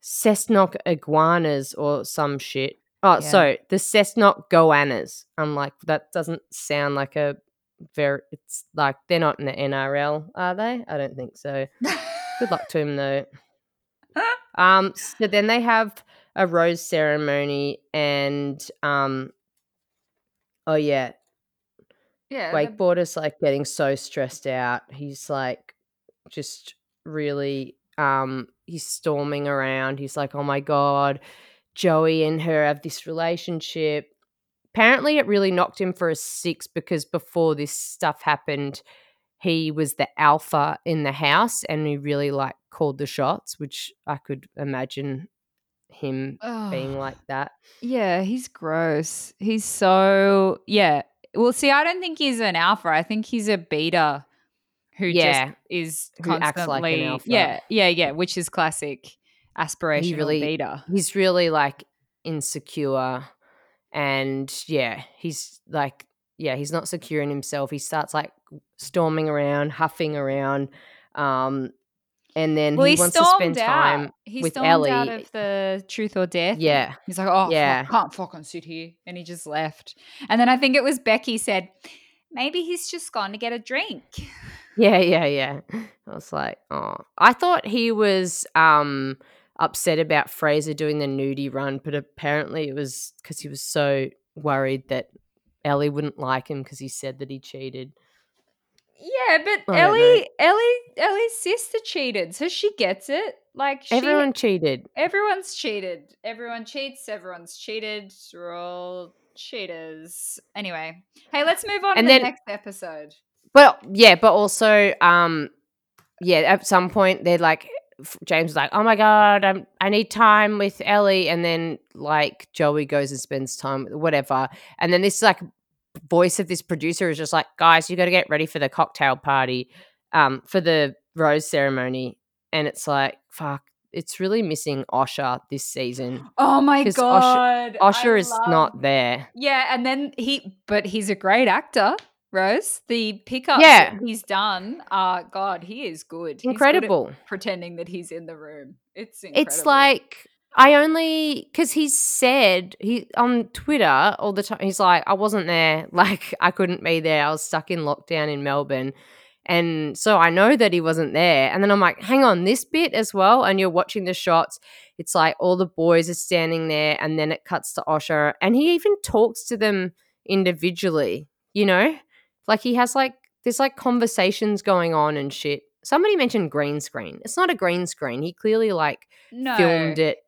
Cessnock Iguanas or some shit. Oh,
Yeah.
so the Cessnock Goannas. I'm like, that doesn't sound like a very. It's like they're not in the NRL, are they? I don't think so. Good luck to him though. Um, so then they have a rose ceremony, and um, oh yeah,
yeah. the-
wakeboarder's like getting so stressed out. He's like just really um he's storming around. He's like, "Oh my god, Joey and her have this relationship." Apparently it really knocked him for a 6 because before this stuff happened, he was the alpha in the house and he really like called the shots, which I could imagine him being like that.
Yeah, he's gross. He's so yeah. Well, see, I don't think he's an alpha. I think he's a beta who
Yeah,
just is
who acts like an
constantly
alpha.
yeah, yeah, yeah, which is classic aspirational
really-
beta.
he's really like insecure and yeah he's like yeah he's not secure in himself he starts like storming around huffing around um and then
Well,
he,
he,
wants to spend time
out. He
with
stormed out of the truth or death.
yeah
He's like, oh,
Yeah.
yeah, can't fucking sit here, and he just left. And then I think it was Becky said, maybe he's just gone to get a drink.
yeah yeah yeah i was like oh i thought he was um upset about frazer doing the nudie run but apparently it was because he was so worried that elly wouldn't like him because he said that he cheated
Yeah, but
I don't know.
Elly, Elly, Elly's sister cheated, so she gets it. Like she,
everyone cheated
everyone's cheated. Everyone cheats. Everyone's cheated. We're all cheaters. Anyway, hey, let's move on
And
to
then-
the next episode.
But yeah, but also, um, yeah, at some point they're like, f- James is like, oh my god, I'm, I need time with Elly, and then like Joey goes and spends time whatever, and then this is like voice of this producer is just like, guys, you got to get ready for the cocktail party, um, for the rose ceremony, and it's like, fuck, it's really missing Osher this season.
Oh my god,
Osher is
love-
not there.
Yeah, and then he, but he's a great actor. Rose, the pickup
Yeah.
he's done, uh, God, he is good. He's good
Incredible.
pretending that he's in the room. It's incredible.
It's like I only because he said he on Twitter all the time. He's like, I wasn't there, like I couldn't be there. I was stuck in lockdown in Melbourne, and so I know that he wasn't there. And then I'm like, hang on, this bit as well. And you're watching the shots. It's like all the boys are standing there, and then it cuts to Osher, and he even talks to them individually. You know, like he has like there's like conversations going on and shit. Somebody mentioned green screen. It's not a green screen. He clearly like
no.
filmed it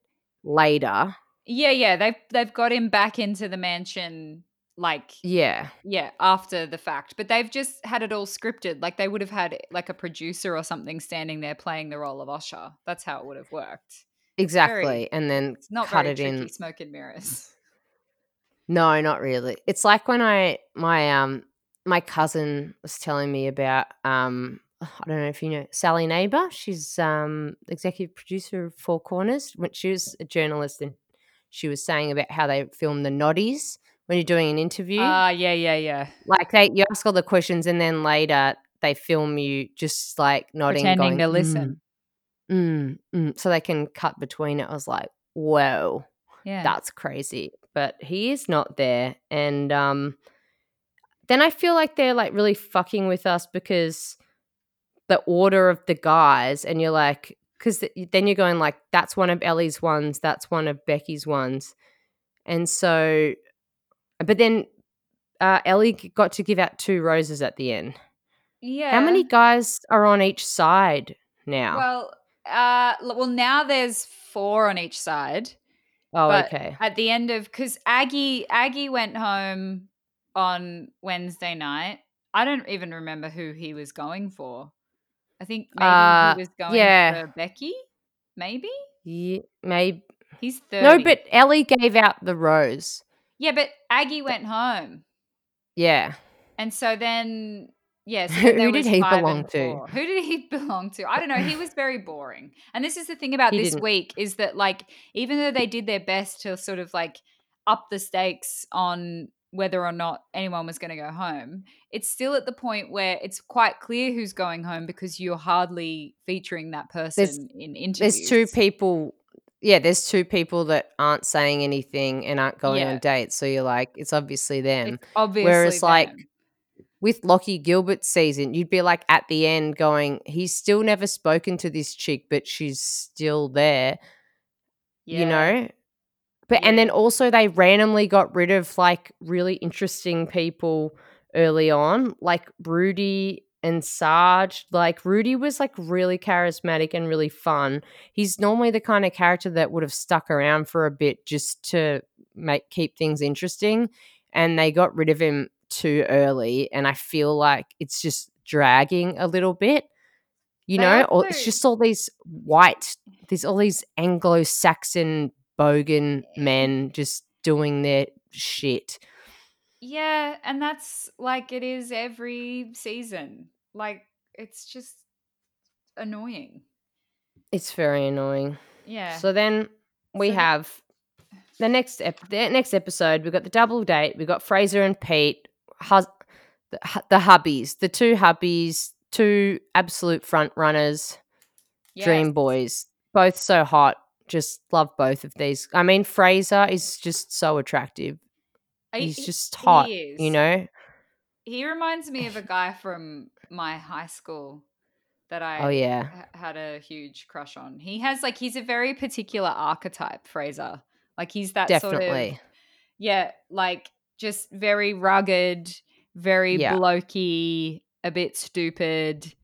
later.
Yeah, yeah, they've they've got him back into the mansion, like
Yeah.
yeah, after the fact. But they've just had it all scripted. Like they would have had like a producer or something standing there playing the role of Osher. That's how it would have worked.
Exactly.
very-
and then
It's not
cut it
tricky.
in.
Smoke and mirrors.
No, not really. It's like when I my um my cousin was telling me about um I don't know if you know Sally Neighbour. She's um executive producer of Four Corners. When she was a journalist and she was saying about how they film the noddies when you're doing an interview.
Ah, yeah, yeah, yeah.
like they you ask all the questions and then later they film you just like nodding
Pretending
going,
to listen.
Mm, mm, so they can cut between it. I was like, whoa,
Yeah.
that's crazy. But he is not there. And um then I feel like they're like really fucking with us because the order of the guys, and you're like, because then you're going like, that's one of Elly's ones, that's one of Becky's ones. And so, but then uh, Elly got to give out two roses at the end.
yeah.
How many guys are on each side now?
Well, uh, well, now there's four on each side.
oh,
but
okay.
At the end of because Aggie Aggie went home on Wednesday night. I don't even remember who he was going for. I think maybe
Uh,
he was going
yeah.
for Becky. Maybe
Yeah, maybe.
he's thirty.
No, but Elly gave out the rose.
yeah, but Aggie went home,
Yeah.
and so then yes,
Who did he belong to?
Who did he belong to? I don't know. He was very boring. And this is the thing about
He
this
didn't-
week is that like even though they did their best to sort of like up the stakes on whether or not anyone was going to go home, it's still at the point where it's quite clear who's going home because you're hardly featuring that person in interviews.
There's two people yeah, there's two people that aren't saying anything and aren't going
Yeah.
on dates. So you're like, it's obviously them.
It's obviously
Whereas, like, with Locky Gilbert's season, you'd be like at the end going, he's still never spoken to this chick, but she's still there, you know? But and then also they randomly got rid of like really interesting people early on, like Rudy and Sarge. Like Rudy was like really charismatic and really fun. He's normally the kind of character that would have stuck around for a bit just to make keep things interesting. And they got rid of him too early. And I feel like it's just dragging a little bit. You
They
know, or it's just all these white, there's all these Anglo Saxon bogan men just doing their shit.
Yeah, and that's like it is every season. Like it's just annoying.
It's very annoying.
Yeah.
So then we
So
have the next ep- the next episode. We've got the double date. We've got Frazer and Pete, hus- the, the hubbies, the two hubbies, two absolute front runners, dream boys, both so hot. Just love both of these. I mean, Frazer is just so attractive. He's
he-
just
he
hot,
is.
you know.
He reminds me of a guy from my high school that I
Oh yeah,
ha- had a huge crush on. He has like he's a very particular archetype, Frazer. Like he's that sort of yeah, like just very rugged, very
Yeah.
blokey, a bit stupid,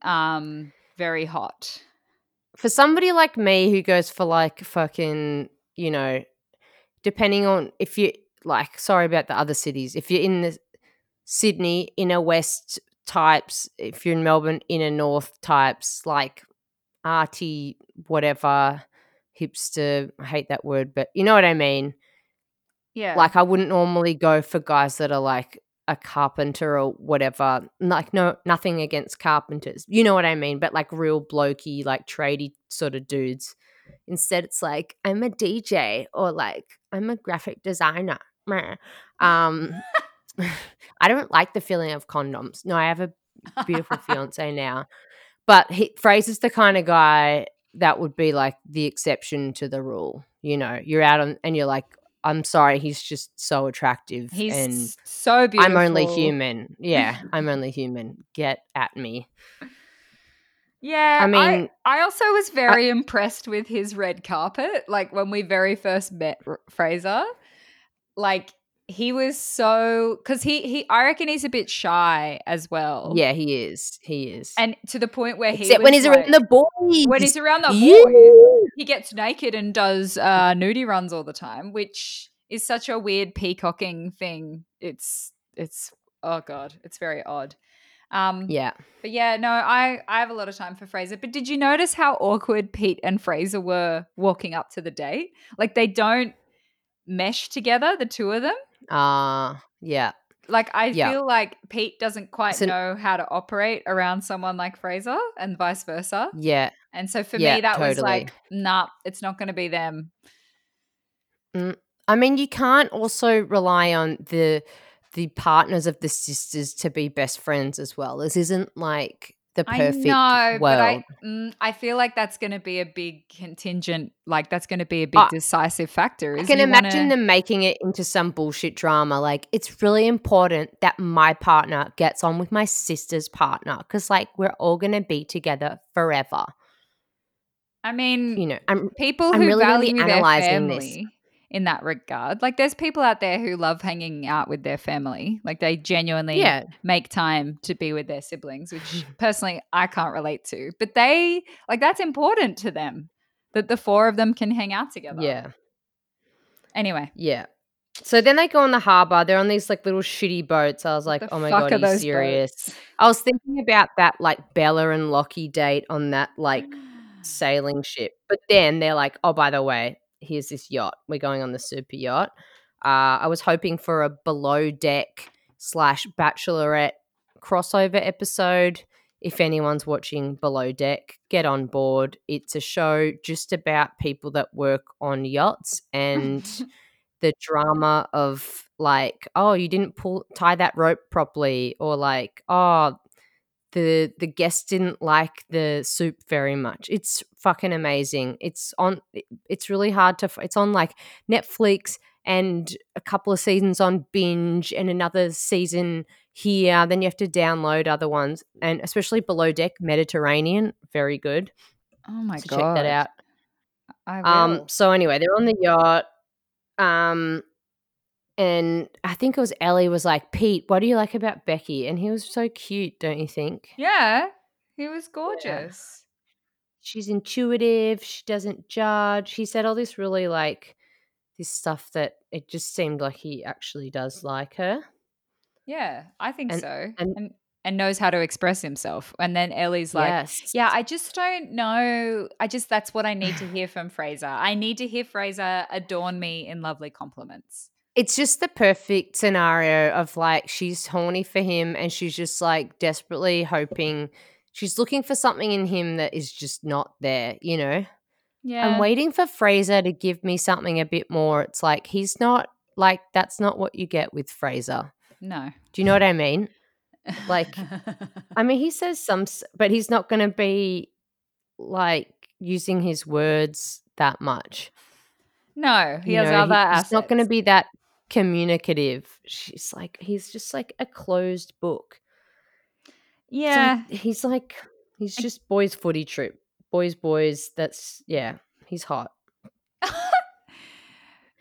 um, very hot.
For somebody like me who goes for like fucking, you know, depending on if you like, sorry about the other cities, if you're in the Sydney inner west types, if you're in Melbourne inner north types, like arty, whatever, hipster, I hate that word, but you know what I mean.
Yeah.
Like, I wouldn't normally go for guys that are like a carpenter or whatever. Like, no, nothing against carpenters. You know what I mean? But like real blokey, like tradie sort of dudes. Instead, it's like, I'm a DJ or like, I'm a graphic designer. Um, I don't like the feeling of condoms. No, I have a beautiful fiance now. But he, Frazer's the kind of guy that would be like the exception to the rule. You know, you're out on, and you're like, I'm sorry, he's just so attractive.
He's
and
so beautiful.
I'm only human. Yeah, I'm only human. Get at me.
Yeah,
I
I
mean-
mean, I, also was very impressed with his red carpet. Like when we very first met Frazer, like he was so because he he I reckon he's a bit shy as well.
Yeah, he is. He is.
and to the point where he
Except when he's
like-
around the boys.
when he's around the boys, he gets naked and does uh, nudie runs all the time, which is such a weird peacocking thing. It's it's oh god, it's very odd. Um,
Yeah.
but yeah, no, I I have a lot of time for Frazer. But did you notice how awkward Pete and Frazer were walking up to the date? Like they don't mesh together, the two of them.
Uh yeah.
Like I
Yeah.
feel like Pete doesn't quite
an-
know how to operate around someone like Frazer, and vice versa.
Yeah.
And so for
Yeah,
me, that was like, nah, it's not going to be them.
I mean, you can't also rely on the the partners of the sisters to be best friends as well. This isn't like the perfect
I know,
world.
but I, mm, I feel like that's going to be a big contingent. Like that's going to be a big
I-
decisive factor.
I can imagine
wanna-
them making it into some bullshit drama. Like, it's really important that my partner gets on with my sister's partner because, like, we're all going to be together forever.
I mean,
You know, I'm
people
I'm
who
really gonna be
value their
analysing this.
In that regard. Like there's people out there who love hanging out with their family. Like they genuinely
yeah,
make time to be with their siblings, which personally I can't relate to. But they like that's important to them that the four of them can hang out together.
yeah,
Anyway,
yeah. So then they go on the harbor. They're on these like little shitty boats. I was like, oh my god,
are
are you serious?
boats?
I was thinking about that like Bella and Locky date on that like sailing ship. But then they're like, oh, by the way, here's this yacht. We're going on the super yacht. Uh, I was hoping for a below deck slash bachelorette crossover episode. If anyone's watching Below Deck, get on board. It's a show just about people that work on yachts and the drama of like, oh, you didn't pull tie that rope properly, or like, oh, the the guests didn't like the soup very much. It's fucking amazing. It's on. It's really hard to. It's on like Netflix and a couple of seasons on binge and another season here. Then you have to download other ones, and especially Below Deck Mediterranean, very good.
Oh my
so
god!
check that out.
I will.
Um. So anyway, they're on the yacht. Um. And I think it was Elly was like, Pete, what do you like about Becky? And he was so cute, don't you think?
yeah, he was gorgeous.
She's intuitive. She doesn't judge. He said all this really like this stuff that it just seemed like he actually does like her.
Yeah, I think
And-
so.
and-
And, and knows how to express himself. And then Elly's like,
yes.
Yeah, I just don't know. I just that's what I need to hear from Frazer. I need to hear Frazer adorn me in lovely compliments.
It's just the perfect scenario of like she's horny for him and she's just like desperately hoping she's looking for something in him that is just not there, you know?
Yeah.
I'm waiting for Frazer to give me something a bit more. It's like he's not like that's not what you get with Frazer.
No.
Do you know what I mean? Like, I mean, he says some, but he's not going to be like using his words that much.
no, he
you
has
know,
other
he-. He's not going to be that communicative. She's like, he's just like a closed book.
Yeah.
like- he's like, he's just boys' footy troop. Boys, boys. That's yeah. He's hot.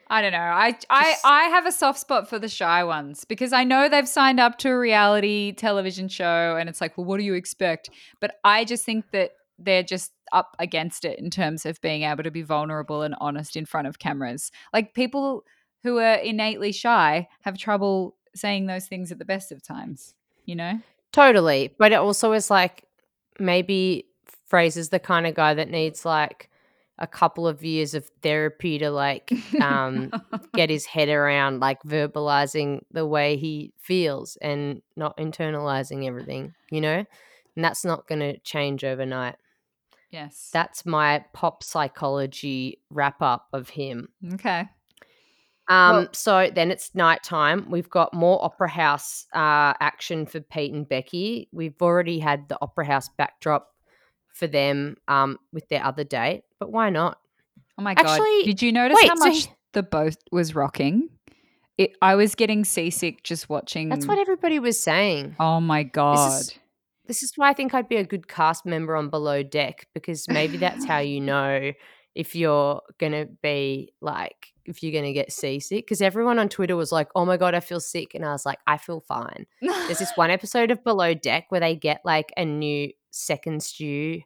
I don't know. I I I have a soft spot for the shy ones because I know they've signed up to a reality television show and it's like, well, what do you expect? But I just think that they're just up against it in terms of being able to be vulnerable and honest in front of cameras. Like people who are innately shy have trouble saying those things at the best of times, you know?
Totally. But it also is like maybe Frazer's the kind of guy that needs like a couple of years of therapy to like um get his head around like verbalizing the way he feels and not internalizing everything, you know? And that's not going to change overnight.
yes.
That's my pop psychology wrap up of him.
okay.
Um,
Well-
so then it's nighttime. We've got more Opera House uh, action for Pete and Becky. We've already had the Opera House backdrop for them um, with their other date, but why not?
Oh my god!
Actually-
Did you notice
wait,
how
so
much
he-
the boat was rocking? It. I was getting seasick just watching.
That's what everybody was saying.
Oh my god!
This is why I think I'd be a good cast member on Below Deck because maybe that's how you know if you're going to be like, if you're going to get seasick. Because everyone on Twitter was like, oh my God, I feel sick. And I was like, I feel fine. There's this one episode of Below Deck where they get like a new second stew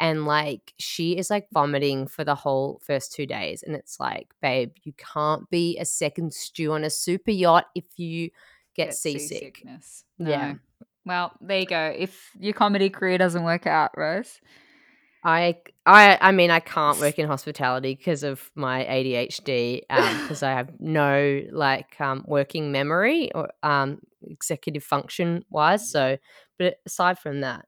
and like she is like vomiting for the whole first two days. And it's like, babe, you can't be a second stew on a super yacht if you get, seasick.
seasickness.
Yeah.
Well, there you go. If your comedy career doesn't work out, Rose.
I, I, I mean, I can't work in hospitality because of my ADHD, because I have no like um, working memory or um, executive function wise. So, but aside from that,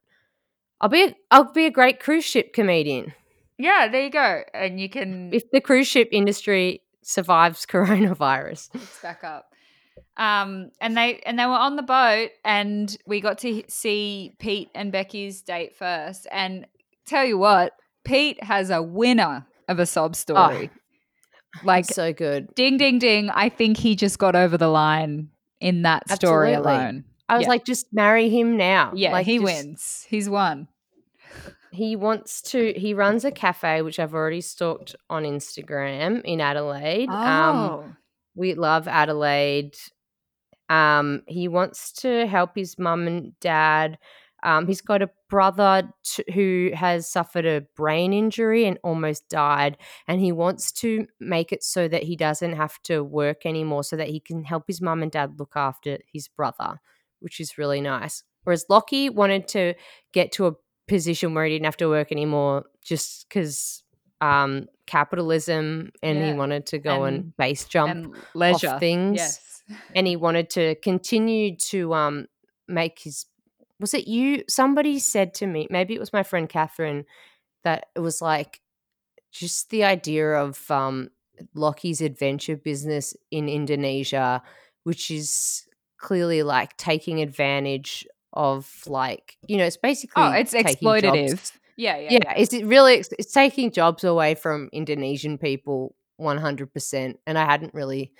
I'll be, a, I'll be a great cruise ship comedian
Yeah, there you go. And you can
if the cruise ship industry survives coronavirus.
it's back up. Um, and they and they were on the boat, and we got to see Pete and Becky's date first. And tell you what, Pete has a winner of a sob story. like
so good.
ding, ding, ding! I think he just got over the line in that story alone.
I was
Yeah.
like, just marry him now.
Yeah,
like,
he
just-
wins. He's won.
he wants to he runs a cafe which i've already stalked on instagram in adelaide um
Oh.
we love adelaide um he wants to help his mum and dad um he's got a brother t- who has suffered a brain injury and almost died and he wants to make it so that he doesn't have to work anymore so that he can help his mum and dad look after his brother which is really nice whereas locky wanted to get to a position where he didn't have to work anymore just because um, capitalism and he wanted to go and,
And-
base jump
and leisure
things.
Yes.
and he wanted to continue to um, make his was it you somebody said to me maybe it was my friend catherine that it was like just the idea of um, locky's adventure business in indonesia which is clearly like taking advantage of like you know it's basically
Oh, it's exploitative.
jobs-
Yeah, yeah.
yeah, is it really it's taking jobs away from Indonesian people 100% and I hadn't really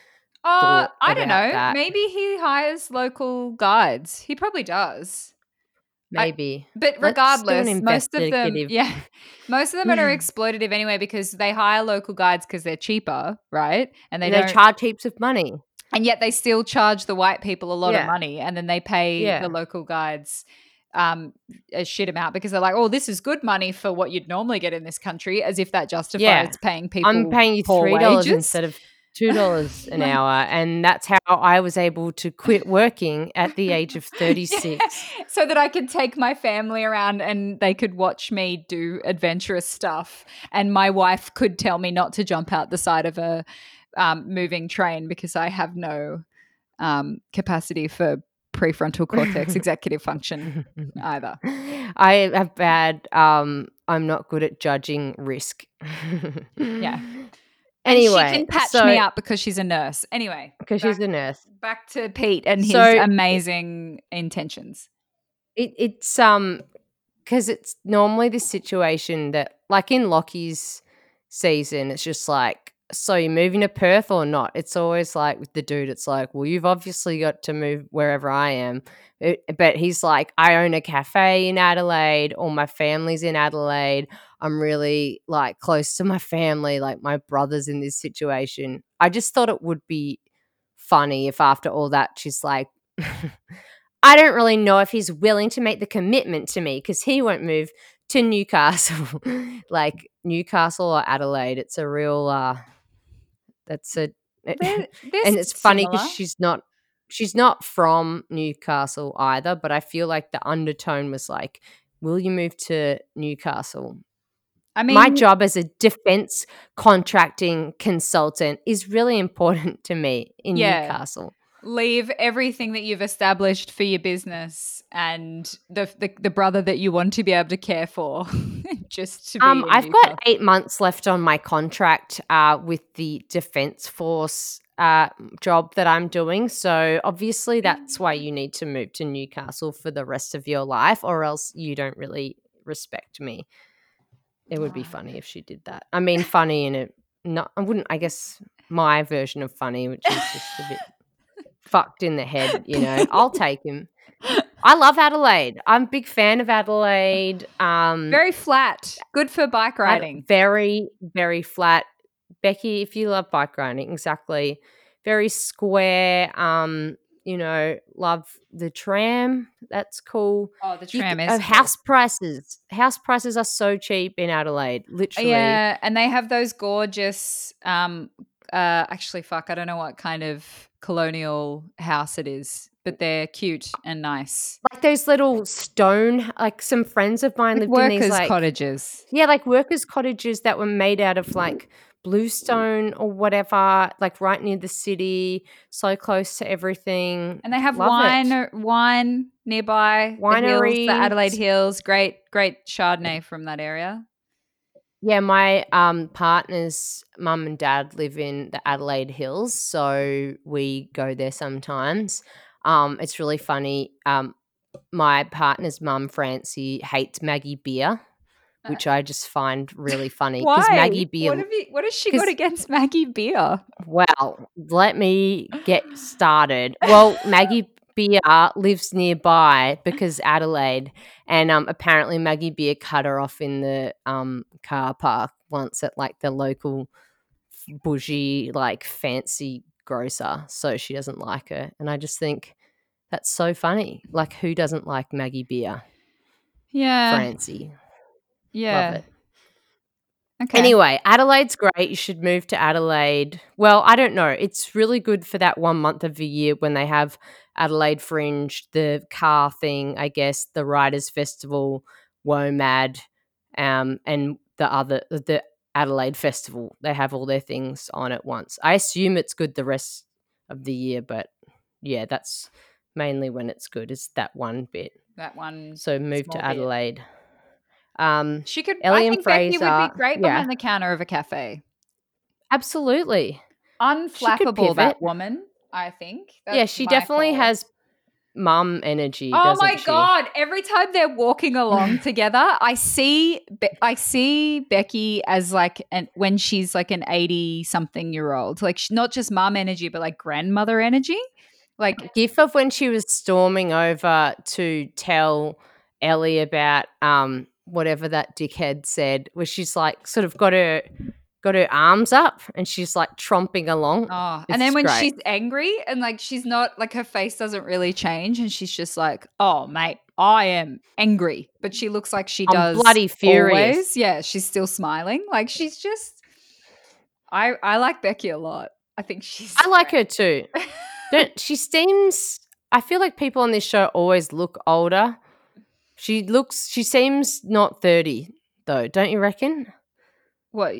Uh, I don't know.
that.
Maybe he hires local guides. He probably does. I-
maybe
But
Let's
regardless, most of them, yeah, most of them are exploitative anyway because they hire local guides because they're cheaper, right? And they
and they charge heaps of money.
and yet they still charge the white people a lot of money, and then they pay
Yeah.
the local guides um a shit amount because they're like, oh, this is good money for what you'd normally get in this country, as if that justifies
Yeah.
paying people.
I'm paying you three dollars instead of two dollars an hour, and that's how I was able to quit working at the age of thirty six.
Yeah, so that I could take my family around and they could watch me do adventurous stuff. And my wife could tell me not to jump out the side of a um, moving train because I have no um, capacity for prefrontal cortex executive function either.
I have bad. Um, I'm not good at judging risk.
Yeah.
Anyway,
she can patch
so,
me up because she's a nurse. Anyway,
because she's a nurse.
back to Pete and his
So-
amazing intentions.
It, it's um because it's normally this situation that like in Locky's season, it's just like, so you're moving to Perth or not? It's always like with the dude, it's like, well, you've obviously got to move wherever I am. It- but he's like, I own a cafe in Adelaide, all my family's in Adelaide. I'm really like close to my family, like my brother's in this situation. I just thought it would be funny if after all that she's like I don't really know if he's willing to make the commitment to me because he won't move to Newcastle. like Newcastle or Adelaide. It's a real uh that's a eh,
They're- they're
and it's funny because she's not she's not from Newcastle either, but I feel like the undertone was like, Will you move to Newcastle?
I mean,
My job as a defense contracting consultant is really important to me in
Yeah.
Newcastle.
Leave everything that you've established for your business and the the, the brother that you want to be able to care for just to be
Um, I've got eight months left on my contract uh, with the Defence Force uh, job that I'm doing. So obviously, that's why you need to move to Newcastle for the rest of your life, or else you don't really respect me. It would be funny if she did that. I mean, funny in a not. I wouldn't. I guess my version of funny, which is just a bit fucked in the head. You know, I'll take him. I love Adelaide. I'm a big fan of Adelaide. Um,
very flat good for bike riding
Very, very flat. Becky, if you love bike riding, exactly. Very square. Um, you know, love the tram. That's cool.
oh the tram
c-
is
uh,
cool.
house prices. House prices are so cheap in Adelaide. Literally.
yeah and they have those gorgeous um uh actually fuck i don't know what kind of colonial house it is but they're cute and nice
Like those little stone, like some friends of mine lived in these
workers
like
cottages
Yeah, like workers' cottages that were made out of like bluestone or whatever, like right near the city, so close to everything.
And they have
Love
wine
it.
wine nearby. The, hills, the Adelaide Hills. Great, great Chardonnay from that area.
Yeah, my um partner's mum and dad live in the Adelaide Hills, so we go there sometimes. Um, it's really funny. Um, my partner's mum, Francie, hates Maggie beer, which I just find really funny because Maggie beer.
What, have you, what has she got against Maggie beer?
Well, let me get started. Well, Maggie Beer lives nearby because Adelaide, and um, apparently Maggie Beer cut her off in the um car park once at like the local bougie, like fancy grocer. So she doesn't like her, and I just think that's so funny. Like, who doesn't like Maggie Beer?
Yeah,
Francie,
yeah. Okay.
Anyway, Adelaide's great. You should move to Adelaide. Well, I don't know. It's really good for that one month of the year when they have Adelaide Fringe, the car thing, I guess, the Writers Festival, WOMAD, um, and the other the Adelaide Festival. They have all their things on at once. I assume it's good the rest of the year, but yeah, that's mainly when it's good. Is that one bit.
that one.
So move to
bit.
Um,
She could. I
and
think Becky would be great
yeah.
behind the counter of a cafe.
absolutely.
Unflappable, that woman. I think.
yeah, she definitely
call.
has mum energy.
Oh my
she?
god! Every time they're walking along together, I see Be- I see Becky as like an when she's like an eighty something year old, like sh- not just mum energy, but like grandmother energy. Like
gif of when she was storming over to tell Elly about um whatever that dickhead said, where she's like sort of got her got her arms up and she's like tromping along.
oh, and then when
great.
she's angry and like she's not like her face doesn't really change, and she's just like, "Oh, mate, I am angry," but she looks like she
I'm
does
bloody furious.
always. Yeah, she's still smiling. Like she's just. I I like Becky a lot. I think she's.
I like her too. Don't she seems I feel like people on this show always look older. She looks she seems not 30 though, don't you reckon?
What?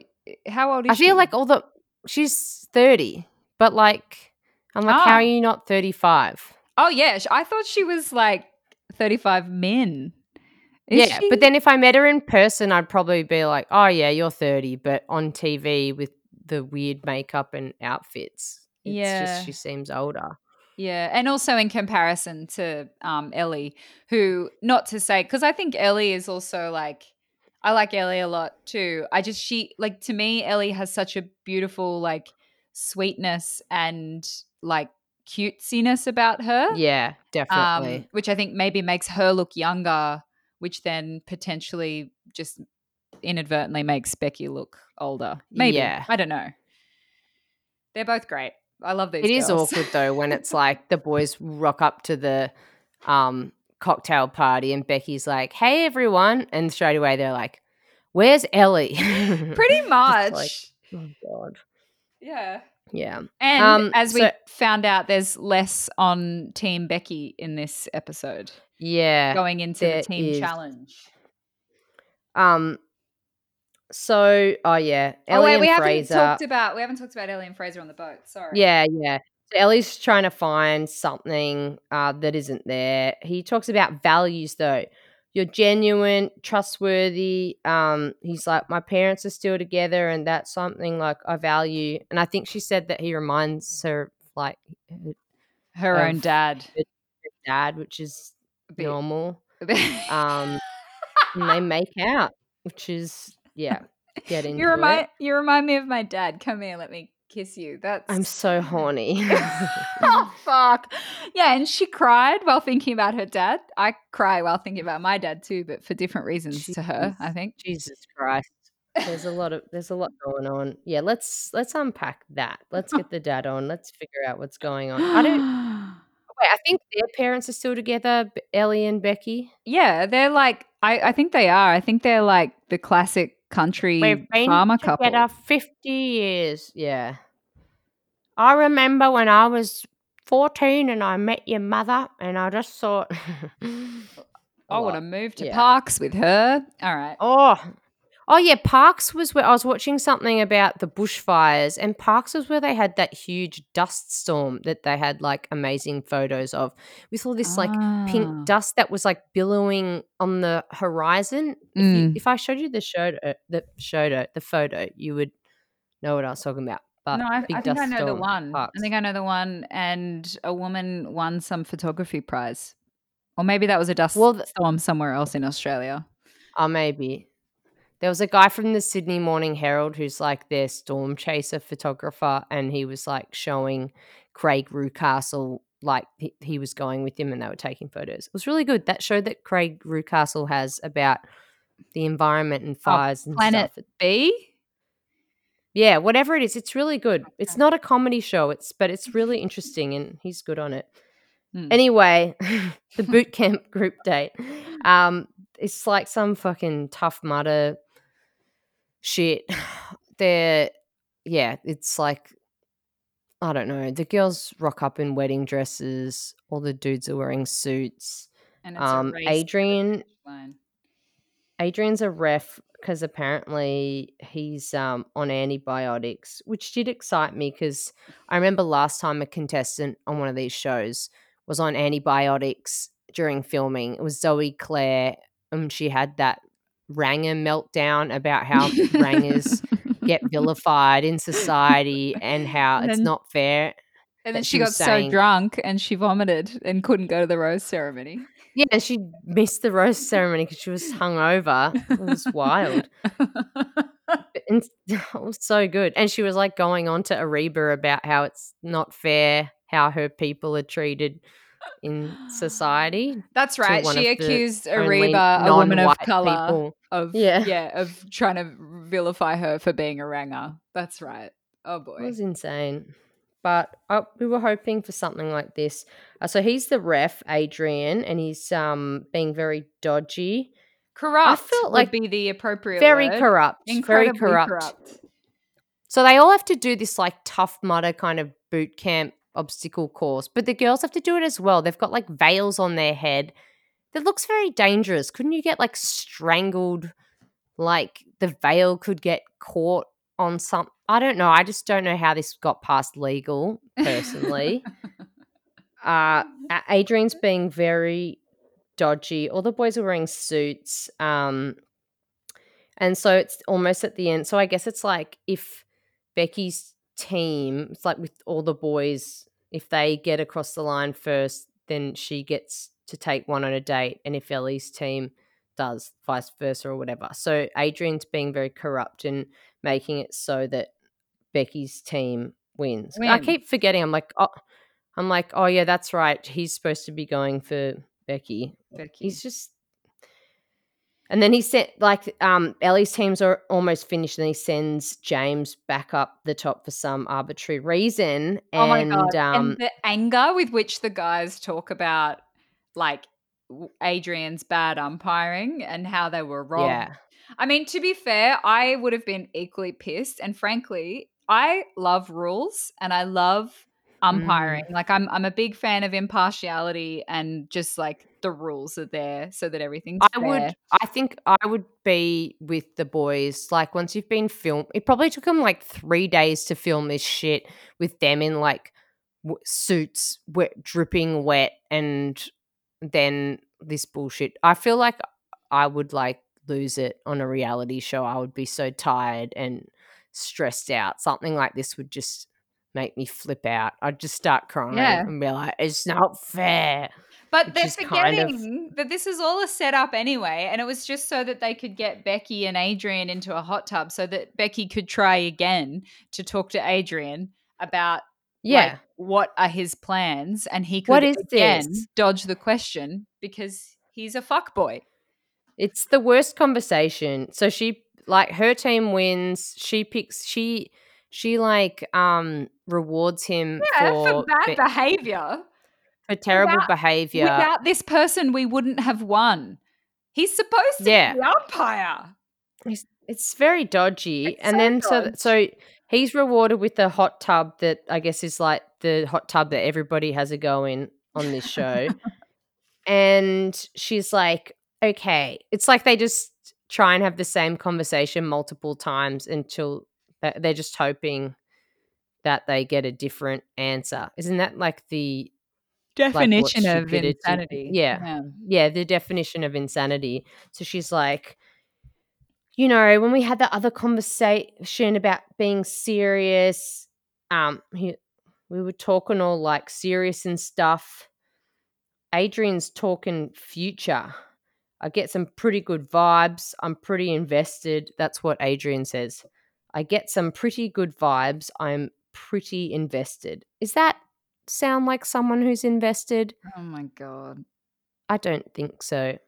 How old is
I
she?
feel like all the she's 30, but like I'm like how
Ah.
are you not 35?
Oh yeah, I thought she was like thirty-five men. Is
yeah,
she?
but then if I met her in person I'd probably be like, "Oh yeah, you're 30," but on TV with the weird makeup and outfits, it's
Yeah.
just she seems older.
Yeah, and also in comparison to um, Elly, who not to say because I think Elly is also like I like Elly a lot too. I just she like to me Elly has such a beautiful like sweetness and like cutesiness about her.
Yeah, definitely.
um, which I think maybe makes her look younger, which then potentially just inadvertently makes Becky look older. Maybe.
Yeah.
I don't know. They're both great. I love these.
It is
girls.
awkward though when it's like the boys rock up to the um cocktail party and Becky's like, "Hey everyone," and straight away they're like, "Where's Elly?"
Pretty much.
like, oh god.
yeah.
Yeah.
And
Um,
as we
so-
found out, there's less on Team Becky in this episode
Yeah.
going into the team
is.
challenge.
Um so oh yeah, Elly
oh wait,
and
we haven't talked about we haven't talked about Elly and Frazer on the boat. Sorry.
Yeah, yeah. So Elly's trying to find something uh, that isn't there. He talks about values though. You're genuine, trustworthy. Um, he's like, my parents are still together, and that's something like I value. And I think she said that he reminds her like her
Her own dad.
dad, which is normal. Um, and they make out, which is yeah, get into
you remind
it.
you remind me of my dad. Come here, let me kiss you. That's
I'm so horny.
oh fuck. Yeah, and she cried while thinking about her dad. I cry while thinking about my dad too, but for different reasons to her, I think.
Jesus Christ. There's a lot of there's a lot going on. Yeah, let's let's unpack that. Let's get the dad on. Let's figure out what's going on. I don't oh, wait, I think their parents are still together, Elly and Becky.
yeah, they're like I, I think they are. I think they're like the classic country
We've been
farmer couple.
together 50 years. Yeah. I remember when I was 14 and I met your mother and I just thought
I want
to
to move to
Yeah.
Parkes with her. All right.
Oh, oh yeah. Parkes was where I was watching something about the bushfires, and Parkes was where they had that huge dust storm that they had like amazing photos of. with all this like
Ah.
pink dust that was like billowing on the horizon. If, you,
Mm.
if I showed you the show, the photo, the photo, you would know what I was talking about. But
no, I, I think I know the one.
Parkes.
I think I know the one, and a woman won some photography prize, or maybe that was a dust
Well, th-
storm somewhere else in Australia.
Oh, maybe. There was a guy from the Sydney Morning Herald who's like their storm chaser photographer, and he was like showing Craig Reucassel, like he, he was going with him and they were taking photos. It was really good. That show that Craig Reucassel has about the environment and fires and
Oh, Planet
stuff.
B.
Yeah, whatever it is, it's really good. It's not a comedy show, it's but it's really interesting and he's good on it.
Hmm.
Anyway, the boot camp group date. Um, it's like some fucking tough mudder shit. They're yeah, it's like I don't know. The girls rock up in wedding dresses. All the dudes are wearing suits.
And it's
Um,
a race to the
Adrian. Adrian's a ref because apparently he's um, on antibiotics, which did excite me because I remember last time a contestant on one of these shows was on antibiotics during filming. It was Zoe Clare, and she had that ranger meltdown about how rangers get vilified in society and how
And
it's
then-
not fair.
And then she,
she
got
was
so drunk and she vomited and couldn't go to the rose ceremony.
Yeah, she missed the rose ceremony because she was hungover. It was wild. And it was so good. And she was like going on to Ariba about how it's not fair how her people are treated in society.
That's right. She accused Ariba, a woman of color,
people.
of
Yeah.
yeah, of trying to vilify her for being a ranger. That's right. Oh boy, It
was insane. But uh, we were hoping for something like this. Uh, so he's the ref, Adrian, and he's um being very dodgy,
Corrupt I
felt
would
like
be the appropriate
very
word.
corrupt,
Incredibly
very corrupt. So they all have to do this like tough mudder kind of boot camp obstacle course, but the girls have to do it as well. They've got like veils on their head. That looks very dangerous. Couldn't you get like strangled? Like the veil could get caught on some. I don't know. I just don't know how this got past legal. Personally, uh, Adrian's being very dodgy. All the boys are wearing suits. Um, and so it's almost at the end. So I guess it's like if Becky's team, it's like with all the boys, if they get across the line first, then she gets to take one on a date. And if Elly's team does, vice versa or whatever. So Adrian's being very corrupt and making it so that Becky's team wins. I keep forgetting. I'm like, oh, I'm like, oh yeah, that's right. He's supposed to be going for Becky.
Becky.
He's just and then he sent like um Elly's teams are almost finished and he sends James back up the top for some arbitrary reason. And
oh my god!
um
and the anger with which the guys talk about like Adrian's bad umpiring and how they were wrong.
yeah.
I mean, to be fair, I would have been equally pissed. And frankly, I love rules and I love umpiring. Mm. Like I'm I'm a big fan of impartiality and just like the rules are there so that everything's
I
fair.
would I think I would be with the boys like once you've been filmed it probably took them like 3 days to film this shit with them in like w- suits wet, dripping wet and then this bullshit. I feel like I would like lose it on a reality show. I would be so tired and stressed out. Something like this would just make me flip out. I'd just start crying
Yeah.
and be like, "It's not fair."
But
which
they're
is kind of-
forgetting that this is all a setup anyway, and it was just so that they could get Becky and Adrian into a hot tub so that Becky could try again to talk to Adrian about
Yeah.
like, what are his plans, and he could
What is
again
this?
dodge the question because he's a fuckboy.
It's the worst conversation. So she like her team wins. She picks she she like um rewards him
Yeah,
for,
for bad
be-
behavior.
for terrible
without-
behavior.
Without this person, we wouldn't have won. He's supposed to
Yeah.
be the umpire.
It's, it's very dodgy.
It's
and
so
then so so he's rewarded with the hot tub that I guess is like the hot tub that everybody has a go in on this show. and she's like, okay. It's like they just try and have the same conversation multiple times until they're just hoping that they get a different answer. Isn't that like the
Definition of
stupidity-
insanity.
Yeah. yeah, the definition of insanity. So she's like, you know, when we had that other conversation about being serious, um, he, we were talking all like serious and stuff. Adrian's talking future. I get some pretty good vibes. I'm pretty invested. That's what Adrian says. I get some pretty good vibes. I'm pretty invested. Is that sound like someone who's invested?
Oh my god.
I don't think so.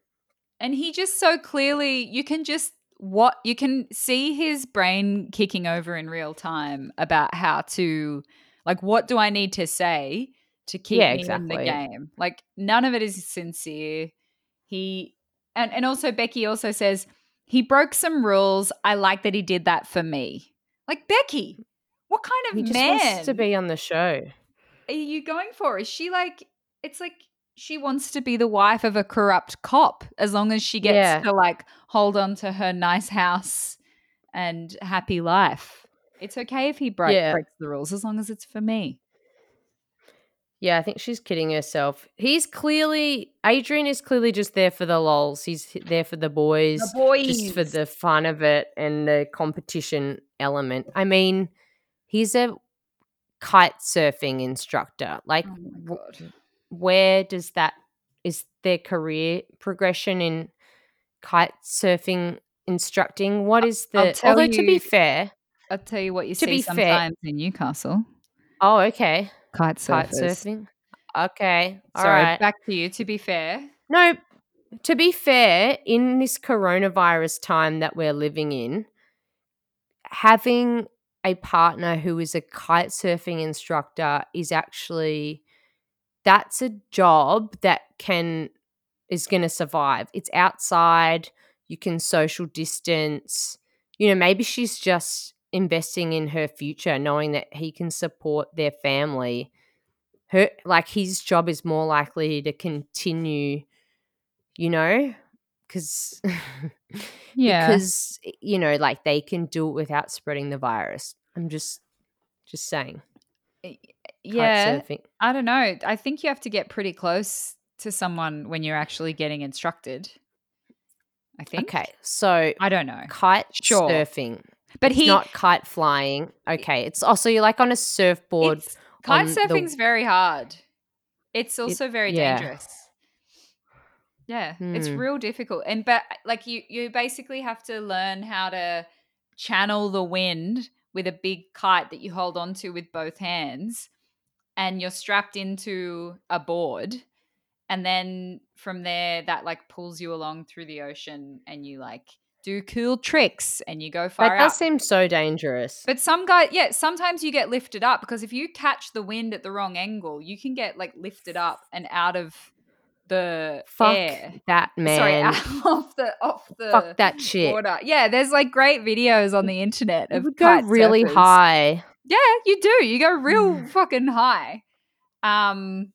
And he just so clearly you can just what you can see his brain kicking over in real time about how to like what do I need to say to keep
Yeah,
me in the game. Like none of it is sincere. He and and also Becky also says he broke some rules. I like that he did that for me. Like Becky, what kind of
He
man
wants to be on the show.
are you going for? Is she like it's like she wants to be the wife of a corrupt cop as long as she gets
Yeah.
to like hold on to her nice house and happy life. It's okay if he break,
Yeah.
breaks the rules as long as it's for me.
Yeah, I think she's kidding herself. He's clearly Adrian is clearly just there for the lols. He's there for the boys, boys, just for the fun of it and the competition element. I mean, he's a kite surfing instructor. Like,
Oh my
w-
god.
where does that is their career progression in kite surfing instructing? What is
I'll
the?
tell
Although to be fair,
I'll tell you what you
To
see
be fair-
sometimes in Newcastle.
oh okay,
Kite surfers.
kite surfing. Okay, all
Sorry,
right.
back to you. To be fair,
No, to be fair, in this coronavirus time that we're living in, having a partner who is a kite surfing instructor is actually that's a job that can is going to survive. It's outside, you can social distance. You know, maybe she's just investing in her future knowing that he can support their family. Her like his job is more likely to continue, you know, cuz
yeah.
because you know like they can do it without spreading the virus i'm just just saying
yeah. I don't know. I think you have to get pretty close to someone when you're actually getting instructed. I think.
okay so
I don't know.
kite
Sure.
surfing
But
it's
he
not kite flying okay it's also you're like on a surfboard
it's, kite
on the-
very hard. It's also very
yeah.
dangerous. Yeah, it's
Hmm.
real difficult. And but like you you basically have to learn how to channel the wind with a big kite that you hold onto with both hands and you're strapped into a board and then from there that like pulls you along through the ocean and you like do cool tricks and you go far
that
out.
does seem so dangerous
But some guy, yeah, sometimes you get lifted up because if you catch the wind at the wrong angle, you can get like lifted up and out of the
fuck
air.
that man
Sorry, out off the off the
fuck that shit
water. Yeah, there's like great videos on the internet of
would go really
surfers.
high
Yeah, you do. You go real fucking high. Um,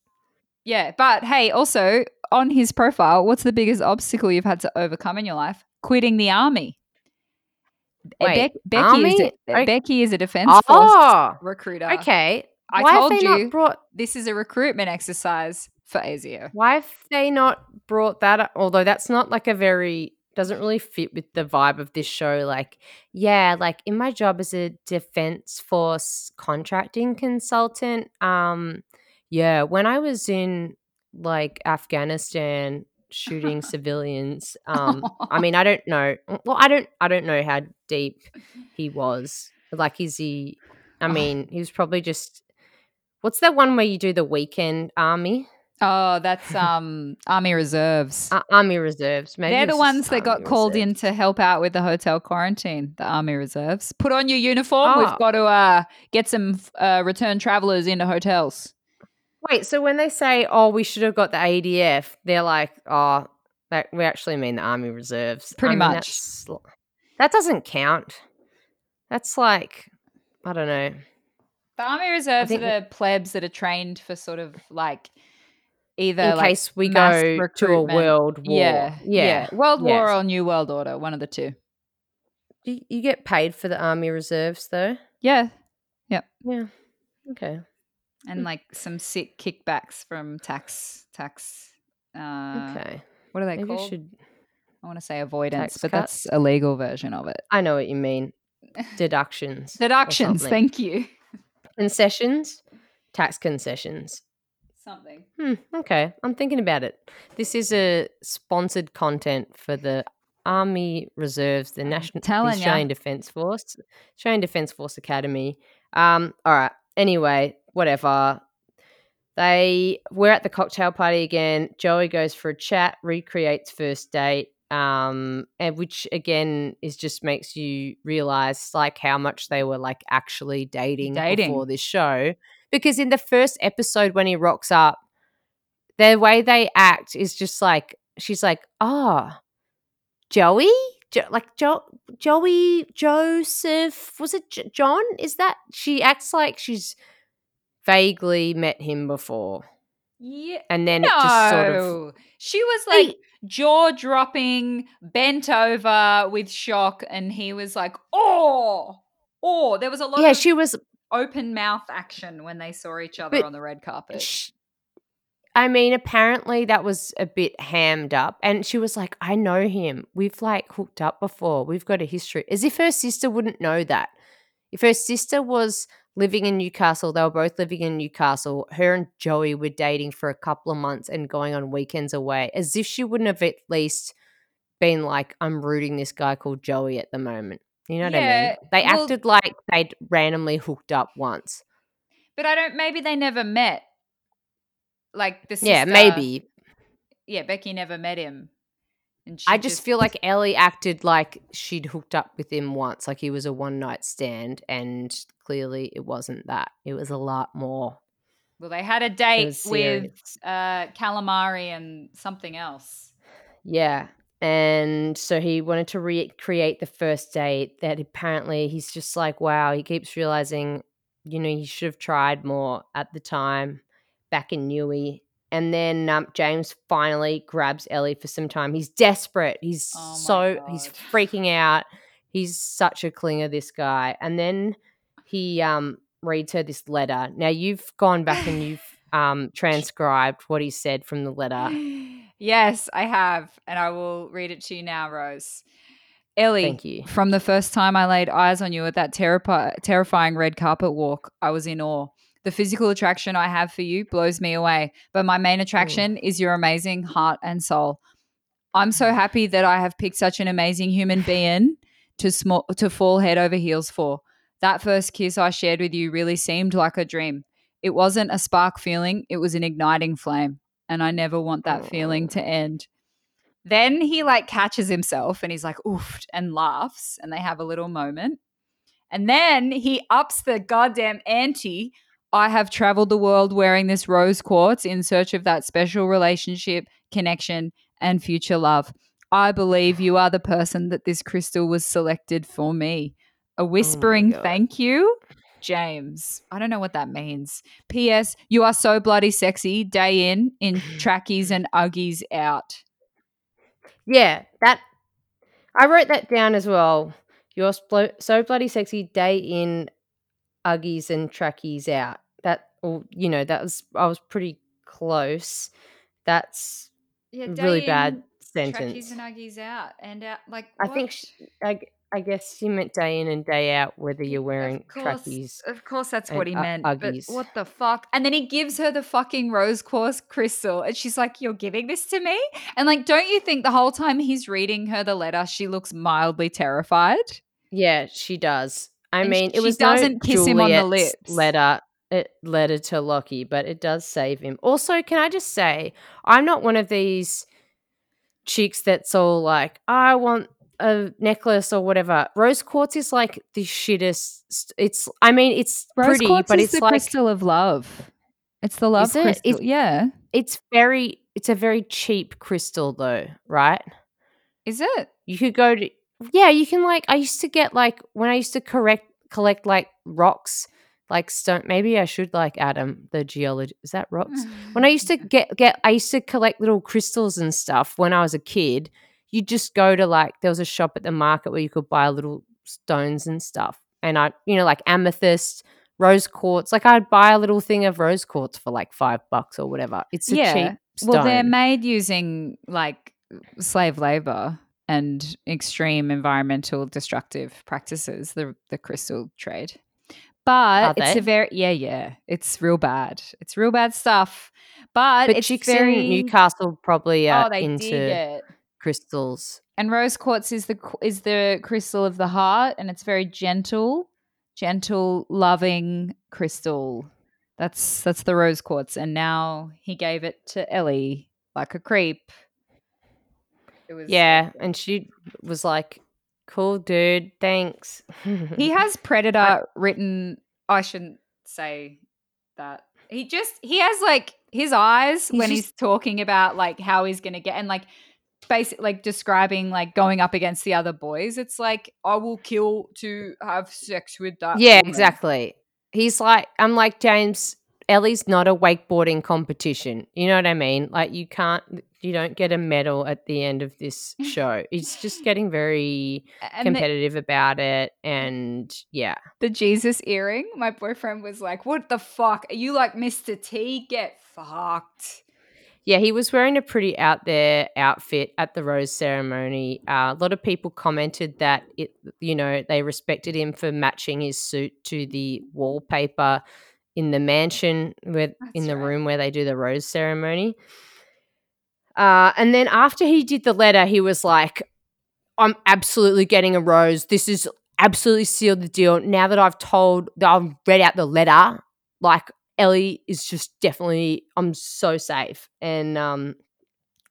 yeah, but hey, also on his profile, what's the biggest obstacle you've had to overcome in your life? Quitting the army. Uh,
Wait,
Bec- Becky, is
army?
a,
O-
Becky is a defense force
oh
recruiter.
okay
I
why
told
have they
you.
not brought
This is a recruitment exercise for ASIO.
Why have they not brought that up? Although that's not like a very doesn't really fit with the vibe of this show. Like, yeah, like in my job as a defense force contracting consultant, um, yeah, when I was in like Afghanistan shooting civilians, um, I mean, I don't know. Well, I don't, I don't know how deep he was. Like, is he? I mean, he was probably just. What's that one where you do the weekend army?
Oh, that's um Army Reserves.
Uh, army reserves. Maybe
They're the ones that got called in to help out with the hotel quarantine. The Army Reserves. Put on your uniform.
Oh.
We've got to uh, get some uh, return travelers into hotels.
Wait, so when they say, "Oh, we should have got the ADF," they're like, "Oh, that we actually mean the army reserves."
Pretty
I mean,
much.
that doesn't count. That's like, I don't know.
The Army Reserves are
think
the plebs that are trained for sort of like either
In
like
case we
mass
go to a world war,
Yeah,
yeah,
World War or New World Order, one of the two.
You, you get paid for the army reserves, though.
Yeah, Yep.
Yeah. Okay.
And like some sick kickbacks from tax tax. Uh,
okay.
What are they
Maybe
called?
should.
I want to say avoidance,
Tax
but
cuts?
that's a legal version of it.
I know what you mean. Deductions.
Deductions. Thank you.
concessions. Tax concessions.
Something.
Hmm, okay, I'm thinking about it. This is a sponsored content for the Army Reserves, the National
telling ya.
Australian Defence Force, Australian Defence Force Academy. Um, all right. Anyway, whatever. They we're at the cocktail party again. Joey goes for a chat, recreates first date, um, and which again is just makes you realize like how much they were like actually dating,
Dating.
before this show. Because in the first episode when he rocks up, the way they act is just like she's like, "Oh, Joey, jo- like jo- Joey Joseph was it J- John? Is that she acts like she's vaguely met him before,
Yeah.
and then
No,
it just sort of
she was like
Hey,
jaw dropping, bent over with shock, and he was like, "Oh, oh." There was a lot
yeah,
of
she was.
open mouth action when they saw each other
But
on the red carpet.
sh- I mean, apparently that was a bit hammed up, and she was like, "I know him. We've like hooked up before. We've got a history." As if her sister wouldn't know that. If her sister was living in Newcastle. They were both living in Newcastle. Her and Joey were dating for a couple of months and going on weekends away, as if she wouldn't have at least been like, I'm rooting this guy called Joey at the moment. You know what I mean? They
well-
acted like they'd randomly hooked up once.
But I don't. Maybe they never met. Like the sister,
yeah, maybe.
Yeah, Becky never met him.
I just feel like Elly acted like she'd hooked up with him once, like he was a one night stand, and clearly it wasn't that. It was a lot more.
well, they had a date with uh, calamari and something else.
Yeah. And so he wanted to recreate the first date that apparently he's just like, wow, he keeps realizing, you know, he should have tried more at the time back in Newey. And then um, James finally grabs Elly for some time. He's desperate. He's
Oh
so, he's freaking out. He's such a clinger, this guy. And then he um, reads her this letter. Now, you've gone back and you've um, transcribed what he said from the letter.
yes, I have, and I will read it to you now, Rose. Elly,
Thank you.
from the first time I laid eyes on you at that terrifying red carpet walk, I was in awe. The physical attraction I have for you blows me away, but my main attraction mm. is your amazing heart and soul. I'm so mm. happy that I have picked such an amazing human being to small to fall head over heels for. That first kiss I shared with you really seemed like a dream. It wasn't a spark feeling, it was an igniting flame, and I never want that feeling to oh. end. Then he like catches himself and he's like, oof, and laughs, and they have a little moment. And then he ups the goddamn ante. I have traveled the world wearing this rose quartz in search of that special relationship, connection, and future love. I believe you are the person that this crystal was selected for me. A oh whispering
God.
thank you, James. I don't know what that means. P.S. You are so bloody sexy, day in, in trackies and uggies out.
Yeah, that I wrote that down as well. You're so bloody sexy. Day in, uggies and trackies out. Or you know, that was I was pretty close. That's
Yeah,
a really bad sentence.
Trackies and uggies out, and out like
I think
what?
sh I, I guess he meant day in and day out, whether you're
Of
wearing
course-
trackies.
Of course, that's what he meant.
Uggies.
But what the fuck? And then he gives her the fucking rose quartz crystal, and she's like, "You're giving this to me?" And like, don't you think the whole time he's reading her the letter, she looks mildly terrified?
Yeah, she does. I
And
mean,
she
it was
doesn't
no
kiss him on the
Juliet's
lips.
letter. It letter to Locky, but it does save him. Also, can I just say, I'm not one of these chicks that's all like, I want a necklace or whatever. Rose quartz is like the shittest. It's, I mean, it's pretty, but it's like crystal
of love. It's the love
Is it?
crystal.
It's-
yeah.
it's very, it's a very cheap crystal though, right?
Is it?
You could go to yeah, you can like I used to get like when I used to correct collect like rocks, like stone maybe I should like Adam, um, the geologist. Is that rocks? When mm-hmm, I used to get get I used to collect little crystals and stuff when I was a kid. You just go to like there was a shop at the market where you could buy little stones and stuff. And I you know like amethyst, rose quartz. Like I'd buy a little thing of rose quartz for like 5 bucks or whatever. It's a
Yeah.
cheap stone.
Well, they're made using like slave labor and extreme environmental destructive practices. The the crystal trade, but it's a very yeah yeah. It's real bad. It's real bad stuff. But,
but
it's
chicks
very
in Newcastle probably are
oh they
into crystals.
And rose quartz is the is the crystal of the heart, and it's very gentle, gentle, loving crystal. That's that's the rose quartz, and now he gave it to Elly like a creep. It was
Yeah, and she was like, "Cool, dude. Thanks."
He has predator written. I shouldn't say that. He just he has like his eyes
He's
when
just-
he's talking about like how he's gonna get and like basically like describing like going up against the other boys. It's like I will kill to have sex with that.
yeah,
woman."
exactly. He's like, I'm like James. Elly's not a wakeboarding competition. You know what I mean? Like, you can't, you don't get a medal at the end of this show. it's just getting very
And the,
competitive about it, and yeah,
the Jesus earring. My boyfriend was like, "What the fuck? Are you like Mr. T? Get fucked."
Yeah, he was wearing a pretty out there outfit at the rose ceremony. Uh, a lot of people commented that it, you know, they respected him for matching his suit to the wallpaper in the mansion where
That's
in the
right.
room where they do the rose ceremony. Uh, and then after he did the letter, he was like, "I'm absolutely getting a rose. This is absolutely sealed the deal. Now that I've told, that I've read out the letter, like Elly is just definitely, I'm so safe." And um,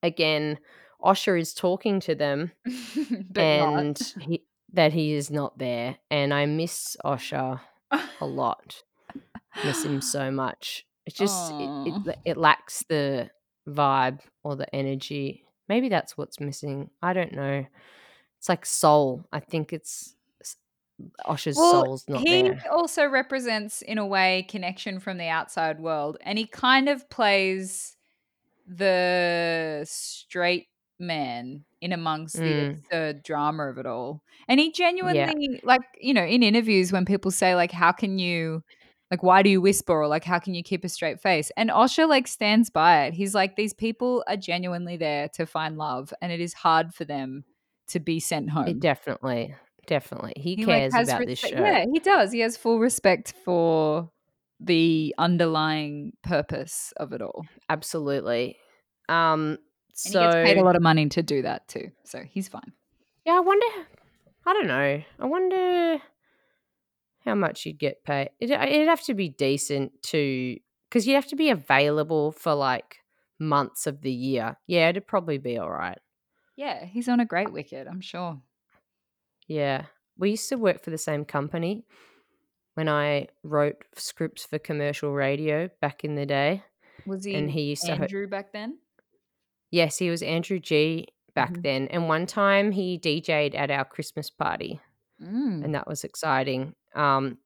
again, Osher is talking to them, and he, that he is not there. And I miss Osher a lot. Miss him so much. It just it, it, it lacks the vibe or the energy. Maybe that's what's missing. I don't know. It's like soul. I think it's s- Osher's
Well,
soul's not
he
there.
also represents, in a way, connection from the outside world, and he kind of plays the straight man in amongst the
Mm.
absurd drama of it all. And he genuinely, like, you know, in interviews when people say, like, how can you, like, why do you whisper, or like, how can you keep a straight face? And Osher like stands by it. He's like, these people are genuinely there to find love, and it is hard for them to be sent home.
It definitely, definitely. He,
He,
cares
has
about this show.
Yeah, he does. He has full respect for the underlying purpose of it all.
Absolutely. Um.
And
So
he gets paid a lot of money to do that too. So he's fine.
yeah, I wonder. I don't know. I wonder how much you'd get paid. It, it'd have to be decent to, because you'd have to be available for like months of the year. Yeah, it'd probably be all right.
Yeah, he's on a great wicket, I'm sure.
Yeah. We used to work for the same company when I wrote scripts for commercial radio back in the day.
Was he,
And he used to ho-
Andrew back then?
Yes, he was Andrew G back
Mhm.
then. And one time he DJ'd at our Christmas party.
Mm.
and that was exciting. Um,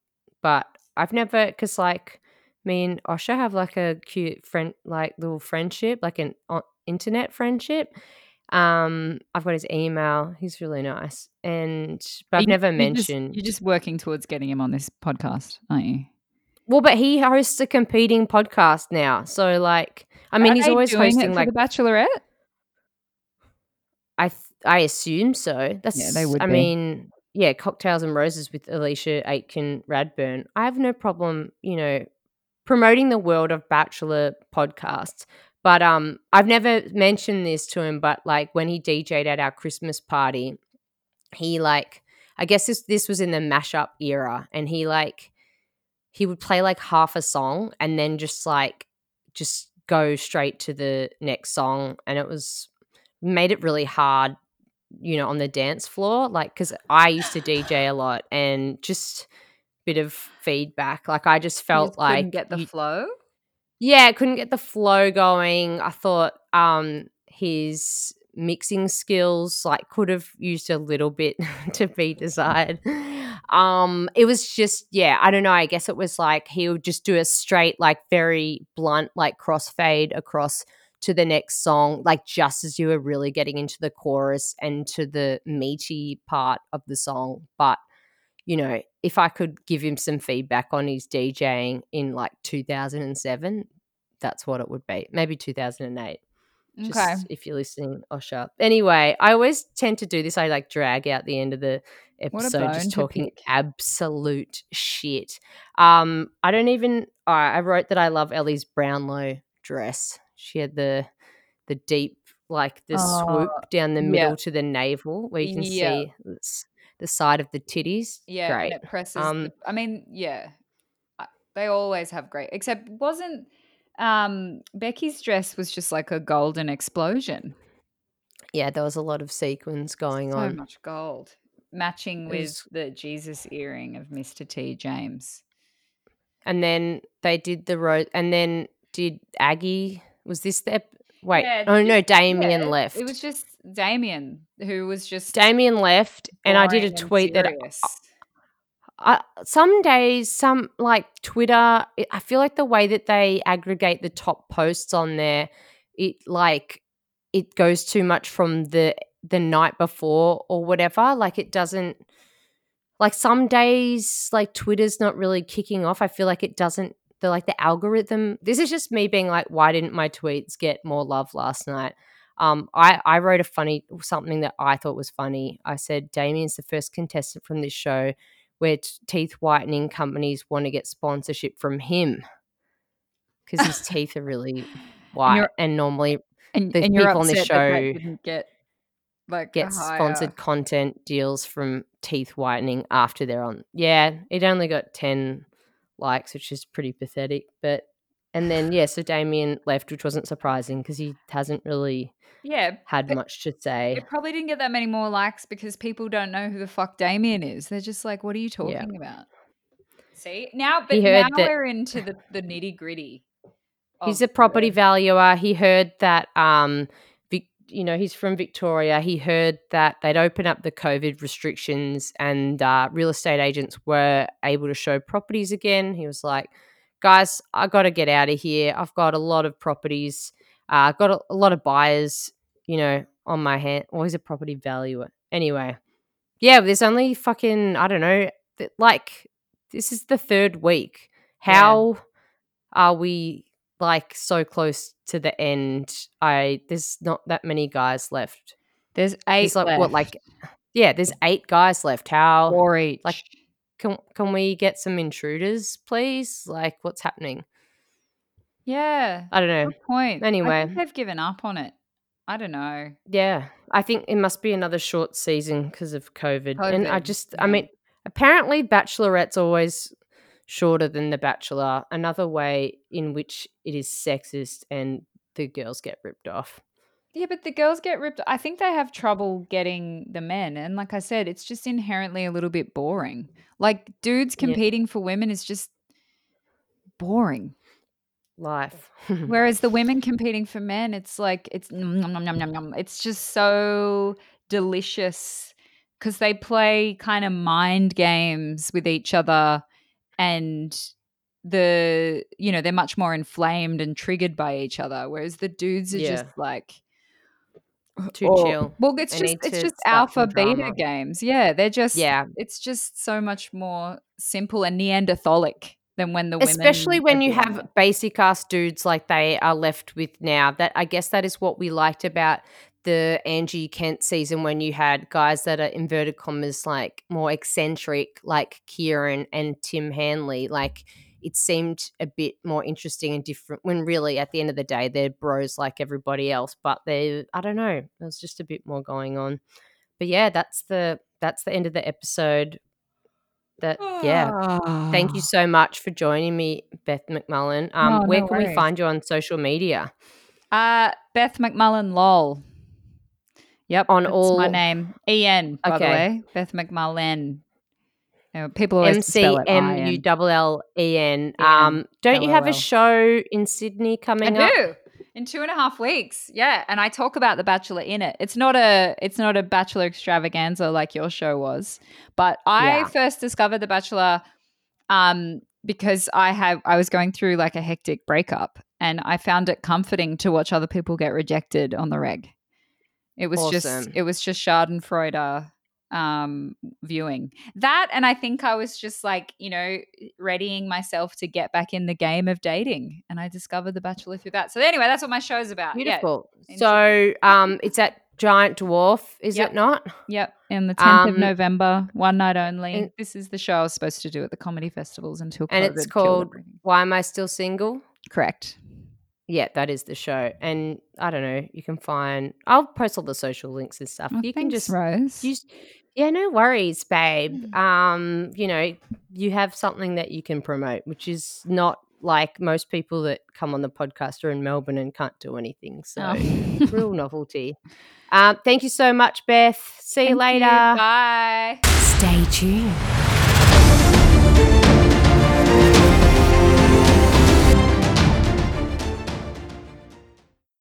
but I've never because like me and Osher have like a cute friend, like little friendship, like an o- internet friendship. Um, I've got his email. He's really nice, and but I've
You-
never
you're just-
mentioned.
you're just working towards getting him on this podcast, aren't you?
well, but he hosts a competing podcast now, so like, I mean,
Are
he's always hosting like
The Bachelorette?
I th- I assume so. That's yeah,
they would
I
be.
mean, yeah, cocktails and roses with Alisha Aitken Radburn. I have no problem, you know, promoting the world of Bachelor podcasts. But um, I've never mentioned this to him. But like when he DJ'd at our Christmas party, he like I guess this this was in the mashup era, and he like he would play like half a song and then just like just go straight to the next song, and it was made it really hard you know on the dance floor like because i used to dj a lot and just bit of feedback like i just felt
just couldn't
like
get the
you-
flow.
yeah couldn't get the flow going i thought um his mixing skills like could have used a little bit to be desired um it was just yeah i don't know i guess it was like he would just do a straight like very blunt like crossfade across to the next song like just as you were really getting into the chorus and to the meaty part of the song but you know if i could give him some feedback on his djing in like 2007 that's what it would be. Maybe 2008 just
Okay.
if you're listening osher. Anyway i always tend to do this. I like drag out the end of the episode just talking absolute shit. Um i don't even right, i wrote that i love elly's brownlow dress she had the the deep like the
Oh,
swoop down the
yeah.
middle to the navel where you can
Yeah.
see the side of the titties
Yeah,
great
and it presses.
Um,
the, I mean, yeah, they always have great. Except wasn't um Becky's dress was just like a golden explosion.
yeah there was a lot of sequins going
so
on So
much gold, matching
It
with
was-
the Jesus earring of Mr. T. James.
and then they did the rose and then did aggie was this the ep- wait
Yeah,
oh no damien
Yeah,
left
It was just Damien who was just
damien left and i did a tweet that. I, some days some like twitter i feel like the way that they aggregate the top posts on there it like it goes too much from the the night before or whatever like it doesn't like some days like twitter's not really kicking off i feel like it doesn't the like the algorithm. This is just me being like, why didn't my tweets get more love last night? Um, I I wrote a funny something that I thought was funny. I said Damien's the first contestant from this show where t- teeth whitening companies want to get sponsorship from him because his teeth are really white and, and normally
and,
the
and
people on this show
get like
get sponsored content deals from teeth whitening after they're on. Yeah, it only got 10 likes, which is pretty pathetic. But, and then, yeah, so Damien left, which wasn't surprising because he hasn't really
yeah
had much to say.
It probably didn't get that many more likes because people don't know who the fuck Damien is. They're just like, what are you talking yeah. about? See? Now, but now we're into the, the nitty gritty.
He's a property valuer. He heard that um you know, he's from Victoria. He heard that they'd open up the COVID restrictions and uh, real estate agents were able to show properties again. He was like, guys, I got to get out of here. I've got a lot of properties. I've uh, got a, a, lot of buyers, you know, on my hand. Or he's a property valuer. Anyway, yeah, there's only fucking, I don't know, like, this is the third week. How yeah. are we like so close to the end. I there's not that many guys left.
There's eight. There's
like
left.
what like yeah, there's eight guys left. How
four each.
Like can can we get some intruders, please? Like what's happening?
Yeah.
I don't know.
Point.
Anyway.
they've given up on it. I don't know.
Yeah. I think it must be another short season because of COVID. COVID. And I just yeah. I mean apparently bachelorette's always shorter than The Bachelor, another way in which it is sexist and the girls get ripped off.
Yeah, but the girls get ripped. I think they have trouble getting the men. And like I said, it's just inherently a little bit boring. Like dudes competing yeah. for women is just boring.
Life.
Whereas the women competing for men, it's like it's nom, nom, nom, nom, nom. it's just so delicious because they play kind of mind games with each other and the you know they're much more inflamed and triggered by each other whereas the dudes are yeah. just like
too or, chill.
well it's they just it's just alpha beta games. Yeah they're just yeah. it's just so much more simple and neanderthalic than when the
especially when you have basic ass dudes like they are left with now that i guess that is what we liked about the Angie Kent season when you had guys that are inverted commas like more eccentric, like Ciarran and Timm Hanly, like it seemed a bit more interesting and different when really at the end of the day they're bros like everybody else. But they I don't know, there's just a bit more going on. But yeah, that's the that's the end of the episode. That yeah. Thank you so much for joining me, Beth McMullen. Um, no, where no can worries. we find you on social media?
Uh Beth McMullen lol. Yep,
on all
my name. En, by okay. the way, Beth McMullen. people
always M C M U L L E N. Um, don't you have a show in Sydney coming up?
I do. In two and a half weeks, yeah, and I talk about the Bachelor in it. It's not a, it's not a Bachelor extravaganza like your show was, but I yeah. first discovered the Bachelor, um, because I have, I was going through like a hectic breakup, and I found it comforting to watch other people get rejected on the reg. It was awesome. just it was just Schadenfreude um viewing. That and i think i was just like you know readying myself to get back in the game of dating and i discovered the bachelor through that. So anyway that's what my show's about.
Beautiful. Yeah. so um it's at giant dwarf is
yep.
it not?
Yep. In the 10th um, of november one night only. and, this is the show i was supposed to do at the comedy festivals until
and it's called why am i still single?
Correct
yeah, that is the show. And I don't know, you can find I'll post all the social links and stuff.
Oh,
you
thanks,
can just
Rose.
use Yeah, no worries, babe. Mm. Um, you know, you have something that you can promote, which is not like most people that come on the podcast are in Melbourne and can't do anything. So oh. real novelty. Um, thank you so much, Beth. See
thank
you later.
You. Bye.
Stay tuned.